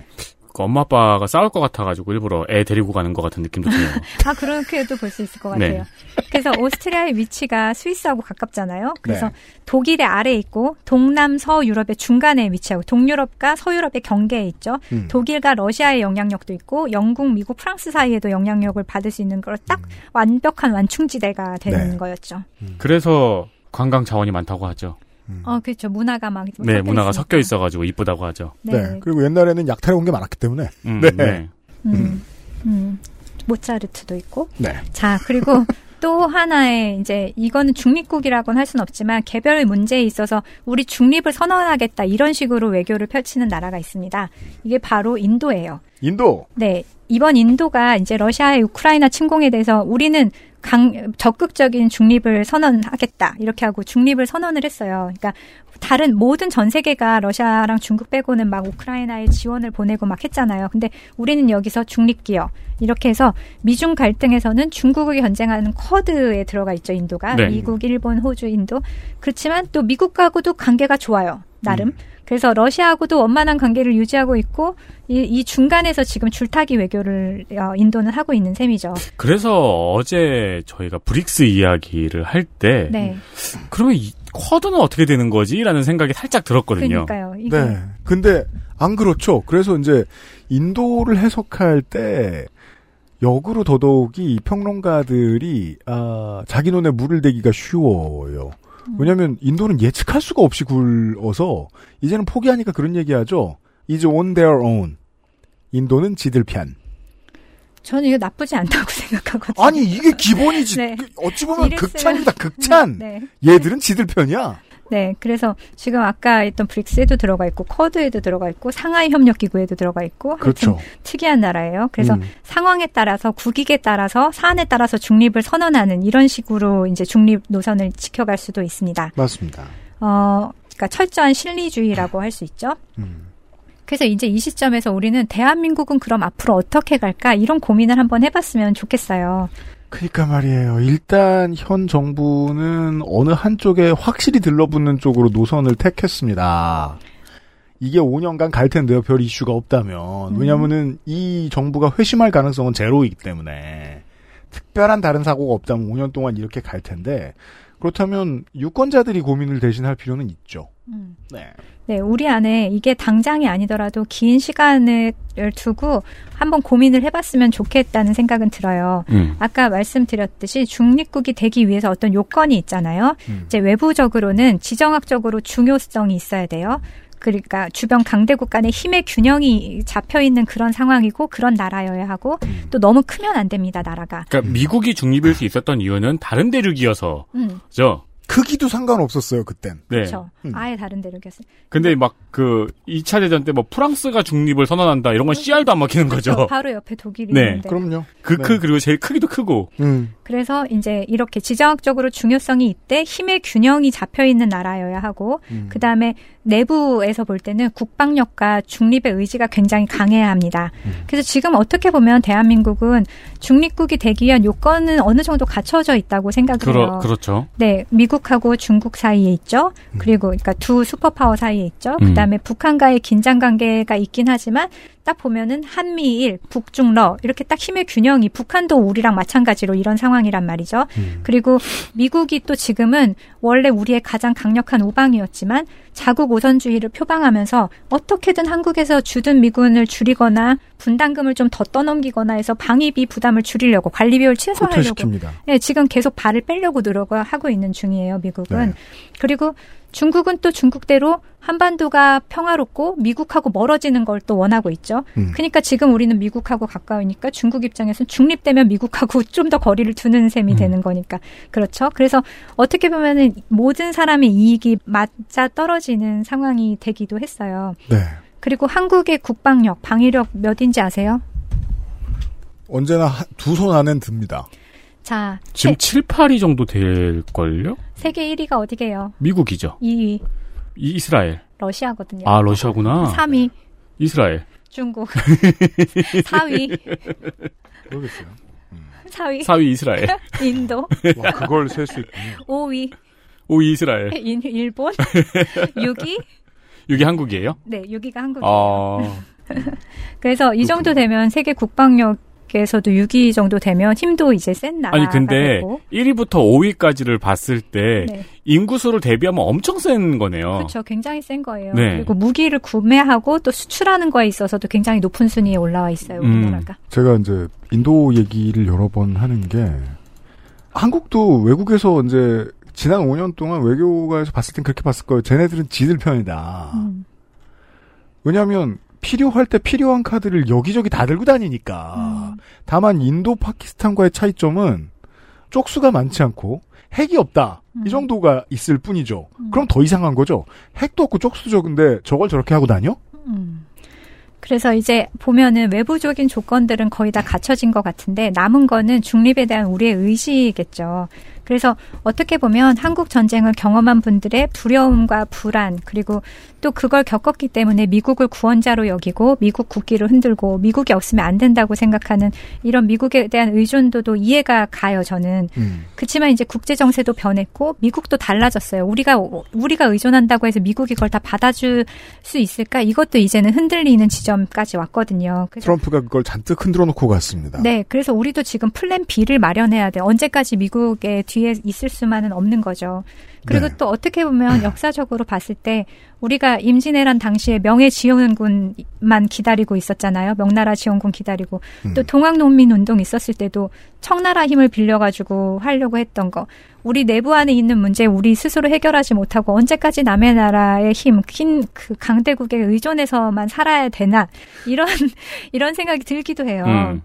C: 그 엄마 아빠가 싸울 것 같아가지고 일부러 애 데리고 가는 것 같은 느낌도 드네요.
D: 아 그렇게도 볼 수 있을 것
C: 네.
D: 같아요. 그래서 오스트리아의 위치가 스위스하고 가깝잖아요. 그래서
B: 네.
D: 독일의 아래에 있고 동남 서유럽의 중간에 위치하고 동유럽과 서유럽의 경계에 있죠.
B: 음.
D: 독일과 러시아의 영향력도 있고 영국, 미국, 프랑스 사이에도 영향력을 받을 수 있는 걸딱 완벽한 완충지대가 되는
B: 음. 네.
D: 거였죠.
C: 그래서 관광 자원이 많다고 하죠.
D: 어, 그렇죠. 문화가 막
C: 네, 문화가
D: 있으니까.
C: 섞여 있어가지고 이쁘다고 하죠.
B: 네.
D: 네.
B: 그리고 옛날에는 약탈해 온 게 많았기 때문에
C: 음,
B: 네.
C: 네.
D: 음, 음. 모차르트도 있고.
B: 네.
D: 자, 그리고 또 하나의 이제 이거는 중립국이라고는 할 수는 없지만 개별 문제에 있어서 우리 중립을 선언하겠다 이런 식으로 외교를 펼치는 나라가 있습니다. 이게 바로 인도예요.
B: 인도.
D: 네. 이번 인도가 이제 러시아의 우크라이나 침공에 대해서 우리는 강, 적극적인 중립을 선언하겠다. 이렇게 하고 중립을 선언을 했어요. 그러니까 다른 모든 전 세계가 러시아랑 중국 빼고는 막 우크라이나에 지원을 보내고 막 했잖아요. 근데 우리는 여기서 중립기업. 이렇게 해서 미중 갈등에서는 중국이 견쟁하는 쿼드에 들어가 있죠, 인도가.
L: 네.
D: 미국, 일본, 호주, 인도. 그렇지만 또 미국하고도 관계가 좋아요. 나름. 그래서 러시아하고도 원만한 관계를 유지하고 있고 이, 이 중간에서 지금 줄타기 외교를 어, 인도는 하고 있는 셈이죠.
C: 그래서 어제 저희가 브릭스 이야기를 할때
D: 네.
C: 그러면 이 쿼드는 어떻게 되는 거지라는 생각이 살짝 들었거든요.
D: 그러니까요. 이게
B: 네. 근데 안 그렇죠. 그래서 이제 인도를 해석할 때 역으로 더더욱이 이 평론가들이 아, 자기 눈에 물을 대기가 쉬워요. 왜냐하면 인도는 예측할 수가 없이 굴어서 이제는 포기하니까 그런 얘기하죠. is on their own. 인도는 지들 편.
D: 저는 이거 나쁘지 않다고 생각하거든요.
B: 아니 이게 기본이지.
D: 네.
B: 그 어찌 보면 극찬이다 극찬.
D: 네.
B: 얘들은 지들 편이야.
D: 네, 그래서 지금 아까 했던 브릭스에도 들어가 있고 쿼드에도 들어가 있고 상하이 협력 기구에도 들어가 있고
B: 그렇죠.
D: 특이한 나라예요. 그래서
B: 음.
D: 상황에 따라서 국익에 따라서 사안에 따라서 중립을 선언하는 이런 식으로 이제 중립 노선을 지켜갈 수도 있습니다.
B: 맞습니다.
D: 어, 그러니까 철저한 실리주의라고 할 수 있죠.
B: 음.
D: 그래서 이제 이 시점에서 우리는 대한민국은 그럼 앞으로 어떻게 갈까 이런 고민을 한번 해봤으면 좋겠어요.
B: 그러니까 말이에요. 일단 현 정부는 어느 한쪽에 확실히 들러붙는 쪽으로 노선을 택했습니다. 이게 5년간 갈 텐데요. 별 이슈가 없다면. 왜냐면은 이 정부가 회심할 가능성은 제로이기 때문에 특별한 다른 사고가 없다면 5년 동안 이렇게 갈 텐데 그렇다면 유권자들이 고민을 대신할 필요는 있죠. 네.
D: 네, 우리 안에 이게 당장이 아니더라도 긴 시간을 두고 한번 고민을 해봤으면 좋겠다는 생각은 들어요.
L: 음.
D: 아까 말씀드렸듯이 중립국이 되기 위해서 어떤 요건이 있잖아요. 이제 외부적으로는 지정학적으로 중요성이 있어야 돼요. 그러니까 주변 강대국 간의 힘의 균형이 잡혀 있는 그런 상황이고 그런 나라여야 하고 또 너무 크면 안 됩니다, 나라가.
C: 그러니까 미국이 중립일 수 있었던 이유는 다른 대륙이어서
D: 음.
C: 죠.
B: 크기도 상관없었어요, 그땐.
C: 네.
D: 그렇죠. 아예 다른 대륙이었어요.
C: 근데 막 그 2차 대전 때 뭐 프랑스가 중립을 선언한다 이런 건 씨알도 안 먹히는 거죠.
D: 그렇죠. 바로 옆에 독일이
C: 네.
D: 있는데.
B: 그럼요.
C: 그, 크 그리고 제일 크기도 크고.
D: 그래서 이제 이렇게 지정학적으로 중요성이 있대 힘의 균형이 잡혀 있는 나라여야 하고
L: 음.
D: 그 다음에 내부에서 볼 때는 국방력과 중립의 의지가 굉장히 강해야 합니다. 그래서 지금 어떻게 보면 대한민국은 중립국이 되기 위한 요건은 어느 정도 갖춰져 있다고 생각을 해요.
C: 그러, 그렇죠.
D: 네, 미국하고 중국 사이에 있죠. 그리고 그러니까 두 슈퍼파워 사이에 있죠.
C: 음.
D: 그다음에 북한과의 긴장 관계가 있긴 하지만 딱 보면은 한미일, 북중러 이렇게 딱 힘의 균형이 북한도 우리랑 마찬가지로 이런 상황이란 말이죠. 그리고 미국이 또 지금은 원래 우리의 가장 강력한 우방이었지만 자국 우선주의를 표방하면서 어떻게든 한국에서 주둔 미군을 줄이거나 분담금을 좀 더 떠넘기거나 해서 방위비 부담을 줄이려고 관리 비율 최소화하려고
B: 호텔시킵니다.
D: 네, 지금 계속 발을 빼려고 노력을 하고 있는 중이에요, 미국은.
B: 네.
D: 그리고 중국은 또 중국대로 한반도가 평화롭고 미국하고 멀어지는 걸 또 원하고 있죠.
L: 음.
D: 그러니까 지금 우리는 미국하고 가까우니까 중국 입장에서는 중립되면 미국하고 좀 더 거리를 두는 셈이 되는 거니까. 그렇죠. 그래서 어떻게 보면은 모든 사람의 이익이 맞아 떨어지는 상황이 되기도 했어요.
B: 네.
D: 그리고 한국의 국방력, 방위력 몇인지 아세요?
B: 언제나 두 손 안엔 듭니다.
D: 자,
C: 지금
D: 세,
C: 7, 8위 정도 될걸요?
D: 세계 1위가 어디게요?
C: 미국이죠.
D: 2위
C: 이, 이스라엘.
D: 러시아거든요.
C: 아, 러시아구나.
D: 3위
C: 이스라엘.
D: 중국. 4위.
B: 모르겠어요.
D: 4위.
C: 4위 이스라엘.
D: 인도.
B: 와, 그걸 셀 수 있군요.
D: 5위.
C: 5위 이스라엘.
D: 인, 일본. 6위.
C: 여기 한국이에요?
D: 네, 6위가 한국이에요.
C: 아.
D: 그래서 이 정도 되면 세계 국방력 에서도 6위 정도 되면 힘도 이제 센 나라가
C: 아니 근데
D: 되고.
C: 1위부터 5위까지를 봤을 때
D: 네.
C: 인구수를 대비하면 엄청 센 거네요.
D: 그렇죠. 굉장히 센 거예요.
C: 네.
D: 그리고 무기를 구매하고 또 수출하는 거에 있어서도 굉장히 높은 순위에 올라와 있어요.
C: 음.
D: 우리나라가.
B: 제가 이제 인도 얘기를 여러 번 하는 게 한국도 외국에서 이제 지난 5년 동안 외교가에서 봤을 땐 그렇게 봤을 거예요. 쟤네들은 지들 편이다.
D: 음.
B: 왜냐하면 필요할 때 필요한 카드를 여기저기 다 들고 다니니까. 다만 인도 파키스탄과의 차이점은 쪽수가 많지 않고 핵이 없다. 이 정도가 있을 뿐이죠. 그럼 더 이상한 거죠. 핵도 없고 쪽수도 적은데 저걸 저렇게 하고 다녀?
D: 음. 그래서 이제 보면은 외부적인 조건들은 거의 다 갖춰진 것 같은데 남은 거는 중립에 대한 우리의 의지겠죠. 그래서 어떻게 보면 한국 전쟁을 경험한 분들의 두려움과 불안 그리고 또 그걸 겪었기 때문에 미국을 구원자로 여기고 미국 국기를 흔들고 미국이 없으면 안 된다고 생각하는 이런 미국에 대한 의존도도 이해가 가요 저는.
B: 음.
D: 그렇지만 이제 국제 정세도 변했고 미국도 달라졌어요. 우리가 우리가 의존한다고 해서 미국이 그걸 다 받아줄 수 있을까? 이것도 이제는 흔들리는 지점까지 왔거든요. 그래서
B: 트럼프가 그걸 잔뜩 흔들어 놓고 갔습니다.
D: 네, 그래서 우리도 지금 플랜 B를 마련해야 돼. 언제까지 미국의 뒤에 있을 수만은 없는 거죠. 그리고
B: 네.
D: 또 어떻게 보면 역사적으로 봤을 때 우리가 임진왜란 당시에 명예지원군만 기다리고 있었잖아요. 명나라 지원군 기다리고
B: 음.
D: 또 동학농민운동 있었을 때도 청나라 힘을 빌려가지고 하려고 했던 거. 우리 내부 안에 있는 문제 우리 스스로 해결하지 못하고 언제까지 남의 나라의 힘, 긴그 강대국에 의존해서만 살아야 되나 이런 이런 생각이 들기도 해요.
C: 음.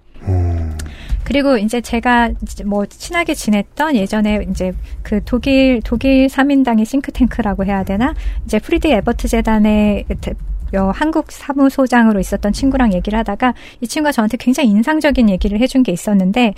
D: 그리고 이제 제가 뭐 친하게 지냈던 예전에 이제 그 독일 독일 사민당의 싱크탱크라고 해야 되나? 이제 프리드 에버트 재단의 대- 어, 한국 사무소장으로 있었던 친구랑 얘기를 하다가 이 친구가 저한테 굉장히 인상적인 얘기를 해준 게 있었는데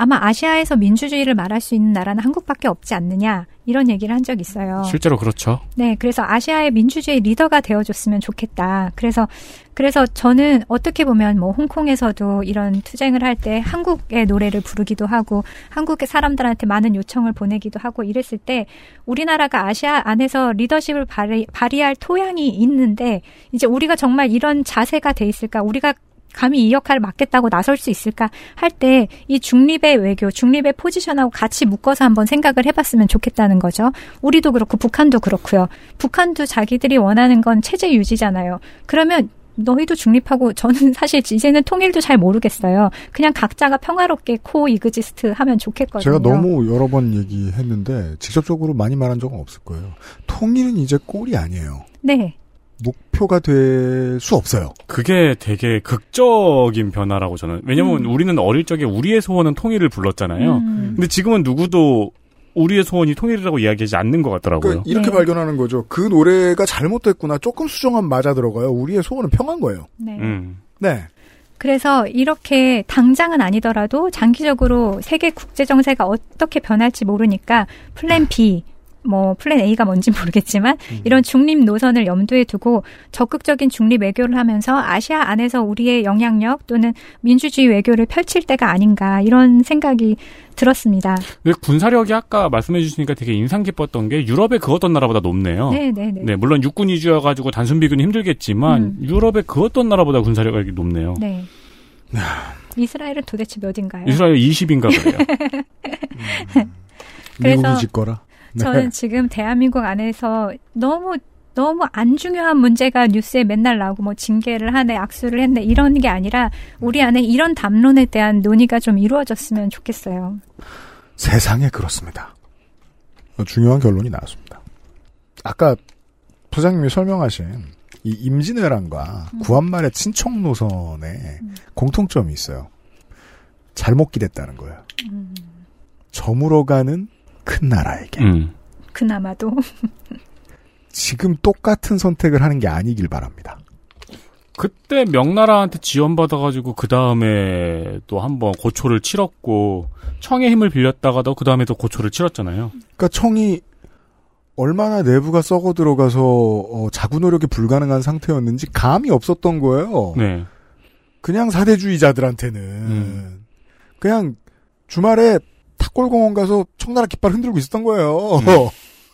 D: 아마 아시아에서 민주주의를 말할 수 있는 나라는 한국밖에 없지 않느냐 이런 얘기를 한 적이 있어요.
C: 실제로 그렇죠.
D: 네, 그래서 아시아의 민주주의 리더가 되어줬으면 좋겠다. 그래서 그래서 저는 어떻게 보면 뭐 홍콩에서도 이런 투쟁을 할 때 한국의 노래를 부르기도 하고 한국의 사람들한테 많은 요청을 보내기도 하고 이랬을 때 우리나라가 아시아 안에서 리더십을 발휘, 발휘할 토양이 있는데 이제 우리가 정말 이런 자세가 돼 있을까? 우리가 감히 이 역할을 맡겠다고 나설 수 있을까 할 때 이 중립의 외교, 중립의 포지션하고 같이 묶어서 한번 생각을 해봤으면 좋겠다는 거죠. 우리도 그렇고 북한도 그렇고요. 북한도 자기들이 원하는 건 체제 유지잖아요. 그러면 너희도 중립하고 저는 사실 이제는 통일도 잘 모르겠어요. 그냥 각자가 평화롭게 코 이그지스트 하면 좋겠거든요.
B: 제가 너무 여러 번 얘기했는데 직접적으로 많이 말한 적은 없을 거예요. 통일은 이제 꼴이 아니에요.
D: 네.
B: 목표가 될 수 없어요.
C: 그게 되게 극적인 변화라고 저는. 왜냐면 우리는 어릴 적에 우리의 소원은 통일을 불렀잖아요.
D: 음.
C: 근데 지금은 누구도 우리의 소원이 통일이라고 이야기하지 않는 것 같더라고요.
B: 그 이렇게 발견하는 거죠. 그 노래가 잘못됐구나. 조금 수정하면 맞아 들어가요. 우리의 소원은 평화인 거예요.
D: 네.
C: 음.
B: 네.
D: 그래서 이렇게 당장은 아니더라도 장기적으로 세계 국제 정세가 어떻게 변할지 모르니까 플랜 B 뭐 플랜 A가 뭔지 모르겠지만 이런 중립 노선을 염두에 두고 적극적인 중립 외교를 하면서 아시아 안에서 우리의 영향력 또는 민주주의 외교를 펼칠 때가 아닌가 이런 생각이 들었습니다.
C: 근데 군사력이 아까 말씀해 주시니까 되게 인상 깊었던 게 유럽의 그 어떤 나라보다 높네요.
D: 네, 네, 네.
C: 네, 물론 육군 위주여 가지고 단순 비교는 힘들겠지만
D: 음.
C: 유럽의 그 어떤 나라보다 군사력이 높네요.
D: 네. 이스라엘은 도대체 몇인가요?
C: 이스라엘 20인가 그래요.
D: 그래서
B: 미국이 짓거라. 네.
D: 저는 지금 대한민국 안에서 너무 너무 안 중요한 문제가 뉴스에 맨날 나오고 뭐 징계를 하네 악수를 했네 이런 게 아니라 우리 안에 이런 담론에 대한 논의가 좀 이루어졌으면 좋겠어요.
B: 세상에 그렇습니다. 어, 중요한 결론이 나왔습니다. 아까 부장님이 설명하신 이 임진왜란과 구한말의 친척 노선에 공통점이 있어요. 잘못 기댔다는 거예요. 저물어가는 큰 나라에게
C: 음.
D: 그나마도
B: 지금 똑같은 선택을 하는 게 아니길 바랍니다.
C: 그때 명나라한테 지원받아가지고 그 다음에 또 한번 고초를 치렀고 청의 힘을 빌렸다가도 그 다음에 또 고초를 치렀잖아요.
B: 그러니까 청이 얼마나 내부가 썩어 들어가서 어, 자구 노력이 불가능한 상태였는지 감이 없었던 거예요.
C: 네.
B: 그냥 사대주의자들한테는 그냥 주말에 탁골공원 가서 청나라 깃발 흔들고 있었던 거예요.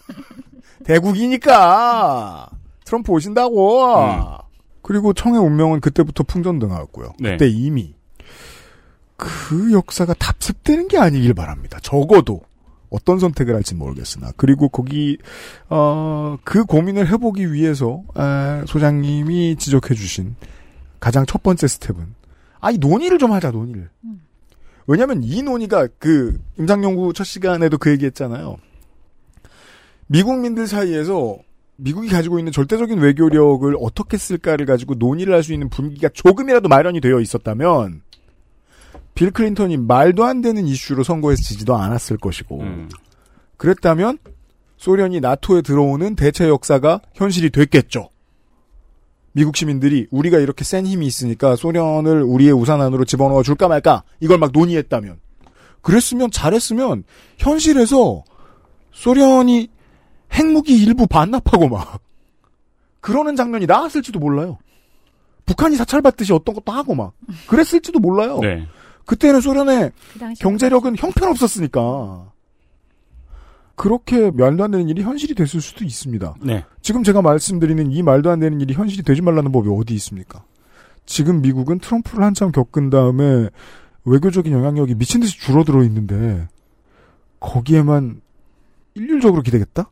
B: 대국이니까 트럼프 오신다고. 그리고 청의 운명은 그때부터 풍전등화였고요.
C: 네.
B: 그때 이미 그 역사가 답습되는 게 아니길 바랍니다. 적어도 어떤 선택을 할지 모르겠으나 그리고 거기 어, 그 고민을 해보기 위해서 에, 소장님이 지적해주신 가장 첫 번째 스텝은 아이 논의를 좀 하자 논의를. 왜냐하면 이 논의가 그 임상연구 첫 시간에도 그 얘기했잖아요. 미국민들 사이에서 미국이 가지고 있는 절대적인 외교력을 어떻게 쓸까를 가지고 논의를 할 수 있는 분위기가 조금이라도 마련이 되어 있었다면 빌 클린턴이 말도 안 되는 이슈로 선거에서 지지도 않았을 것이고
C: 음.
B: 그랬다면 소련이 나토에 들어오는 대체 역사가 현실이 됐겠죠. 미국 시민들이 우리가 이렇게 센 힘이 있으니까 소련을 우리의 우산 안으로 집어넣어 줄까 말까 이걸 막 논의했다면 그랬으면 잘했으면 현실에서 소련이 핵무기 일부 반납하고 막 그러는 장면이 나왔을지도 몰라요. 북한이 사찰받듯이 어떤 것도 하고 막 그랬을지도 몰라요.
C: 네.
B: 그때는 소련의
D: 그
B: 경제력은 형편없었으니까 그렇게 말도 안 되는 일이 현실이 됐을 수도 있습니다.
C: 네.
B: 지금 제가 말씀드리는 이 말도 안 되는 일이 현실이 되지 말라는 법이 어디 있습니까? 지금 미국은 트럼프를 한참 겪은 다음에 외교적인 영향력이 미친 듯이 줄어들어 있는데 거기에만 일률적으로 기대겠다?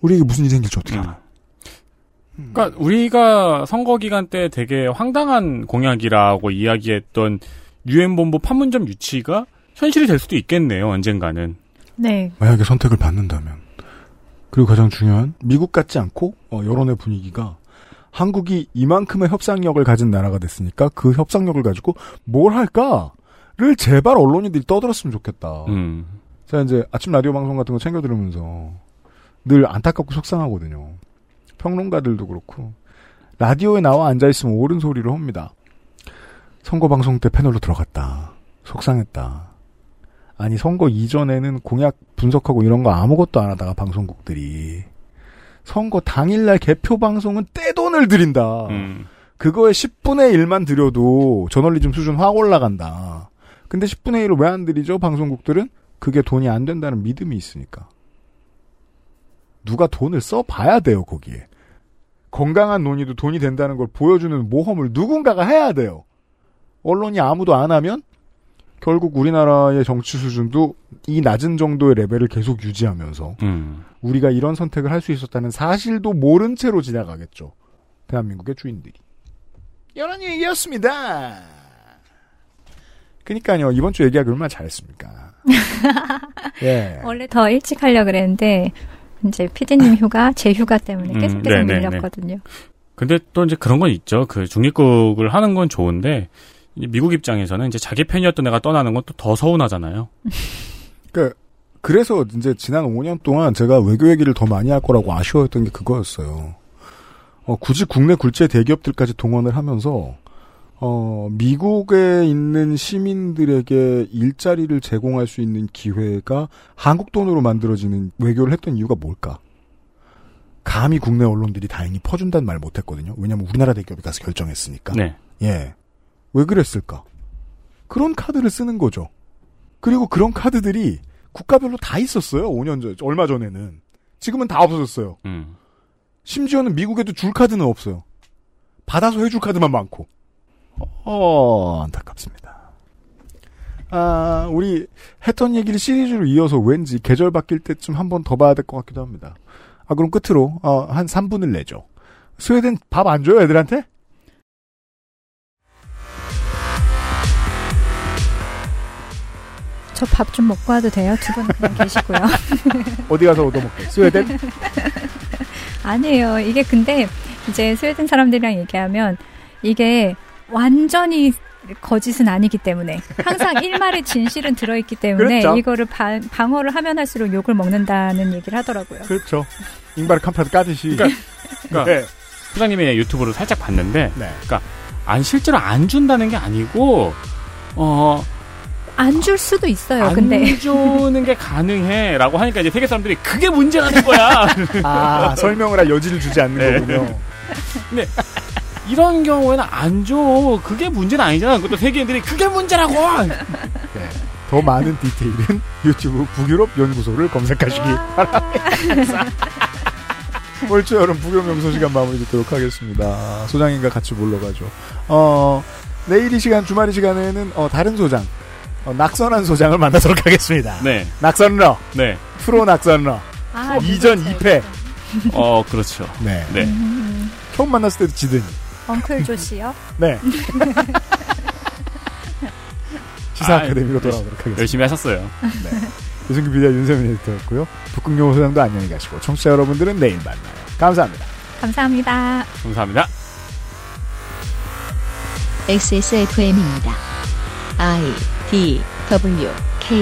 B: 우리에게 무슨 일이 생길지 어떻게 알아?
C: 그러니까 우리가 선거 기간 때 되게 황당한 공약이라고 이야기했던 유엔 본부 판문점 유치가 현실이 될 수도 있겠네요. 언젠가는.
D: 네.
B: 만약에 선택을 받는다면 그리고 가장 중요한 미국 같지 않고 어, 여론의 분위기가 한국이 이만큼의 협상력을 가진 나라가 됐으니까 그 협상력을 가지고 뭘 할까를 제발 언론인들이 떠들었으면 좋겠다.
C: 음.
B: 제가 이제 아침 라디오 방송 같은 거 챙겨 들으면서 늘 안타깝고 속상하거든요. 평론가들도 그렇고 라디오에 나와 앉아 있으면 옳은 소리를 합니다. 선거 방송 때 패널로 들어갔다. 속상했다. 아니 선거 이전에는 공약 분석하고 이런 거 아무것도 안 하다가 방송국들이 선거 당일날 개표 방송은 떼돈을 들인다.
C: 음.
B: 그거에 10분의 1만 들여도 저널리즘 수준 확 올라간다. 근데 10분의 1을 왜 안 들이죠? 방송국들은 그게 돈이 안 된다는 믿음이 있으니까. 누가 돈을 써봐야 돼요, 거기에. 건강한 논의도 돈이 된다는 걸 보여주는 모험을 누군가가 해야 돼요. 언론이 아무도 안 하면 결국 우리나라의 정치 수준도 이 낮은 정도의 레벨을 계속 유지하면서
C: 음.
B: 우리가 이런 선택을 할 수 있었다는 사실도 모른 채로 지나가겠죠. 대한민국의 주인들이. 이런 얘기였습니다. 그니까요, 이번 주 얘기하기 얼마나 잘했습니까? 예.
D: 원래 더 일찍 하려 고 그랬는데 이제 피디님 휴가 제 휴가 때문에
C: 음,
D: 계속 계속
C: 네네네.
D: 밀렸거든요.
C: 근데 또 이제 그런 건 있죠. 그 중립국을 하는 건 좋은데 미국 입장에서는 이제 자기 팬이었던 애가 떠나는 건 또 더 서운하잖아요.
B: 그 그래서 이제 지난 5년 동안 제가 외교 얘기를 더 많이 할 거라고 아쉬워했던 게 그거였어요. 어, 굳이 국내 굴제 대기업들까지 동원을 하면서 어, 미국에 있는 시민들에게 일자리를 제공할 수 있는 기회가 한국 돈으로 만들어지는 외교를 했던 이유가 뭘까? 감히 국내 언론들이 다행히 퍼준다는 말 못했거든요. 왜냐하면 우리나라 대기업이 가서 결정했으니까.
C: 네.
B: 예. 왜 그랬을까? 그런 카드를 쓰는 거죠. 그리고 그런 카드들이 국가별로 다 있었어요. 5년 전, 얼마 전에는. 지금은 다 없어졌어요.
C: 음.
B: 심지어는 미국에도 줄 카드는 없어요. 받아서 해줄 카드만 많고. 어, 안타깝습니다. 아, 우리 했던 얘기를 시리즈로 이어서 왠지 계절 바뀔 때쯤 한 번 더 봐야 될 것 같기도 합니다. 아, 그럼 끝으로, 어, 한 3분을 내죠. 스웨덴 밥 안 줘요, 애들한테?
D: 저 밥 좀 먹고 와도 돼요? 두 분 그냥 계시고요.
B: 어디 가서 얻어먹게? 스웨덴?
D: 아니에요. 이게 근데 이제 스웨덴 사람들이랑 얘기하면 이게 완전히 거짓은 아니기 때문에 항상 일말의 진실은 들어있기 때문에
B: 그렇죠.
D: 이거를 바- 방어를 하면 할수록 욕을 먹는다는 얘기를 하더라고요.
B: 그렇죠. 잉바르 캄프라도 까듯이.
C: 그러니까, 그러니까
B: 네.
C: 부장님의 유튜브를 살짝 봤는데,
B: 네.
C: 그러니까 안 실제로 안 준다는 게 아니고 어.
D: 안 줄 수도 있어요.
C: 안
D: 근데
C: 주는 게 가능해라고 하니까 이제 세계 사람들이 그게 문제라는 거야.
B: 아, 설명을 할 여지를 주지 않는
C: 네.
B: 거군요.
C: 근데 이런 경우에는 안 줘. 그게 문제는 아니잖아. 그것도 세계인들이 그게 문제라고.
B: 네. 더 많은 디테일은 유튜브 북유럽 연구소를 검색하시기 바랍니다. 올초 여름 북유럽 연구소 시간 마무리 짓도록 하겠습니다. 소장님과 같이 몰러 가죠. 어, 내일 이 시간, 주말 이 시간에는, 어, 다른 소장, 어, 낙선한 소장을 만나도록 하겠습니다.
C: 네.
B: 낙선러,
C: 네.
B: 프로 낙선러,
D: 아,
B: 이전 2패.
C: 어, 그렇죠.
B: 네.
C: 네.
D: 음,
B: 처음 만났을 때도 지더니.
D: 엉클 조씨요.
B: 네. 시사
C: 아,
B: 아카데미로 돌아오도록 하겠습니다.
C: 열심히 하셨어요.
B: 유승규 비디오 윤세민 에디터였고요. 북극용호 소장도 안녕히 가시고 청취자 여러분들은 내일 만나요. 감사합니다.
D: 감사합니다.
C: 감사합니다.
A: XSFM입니다. I D W K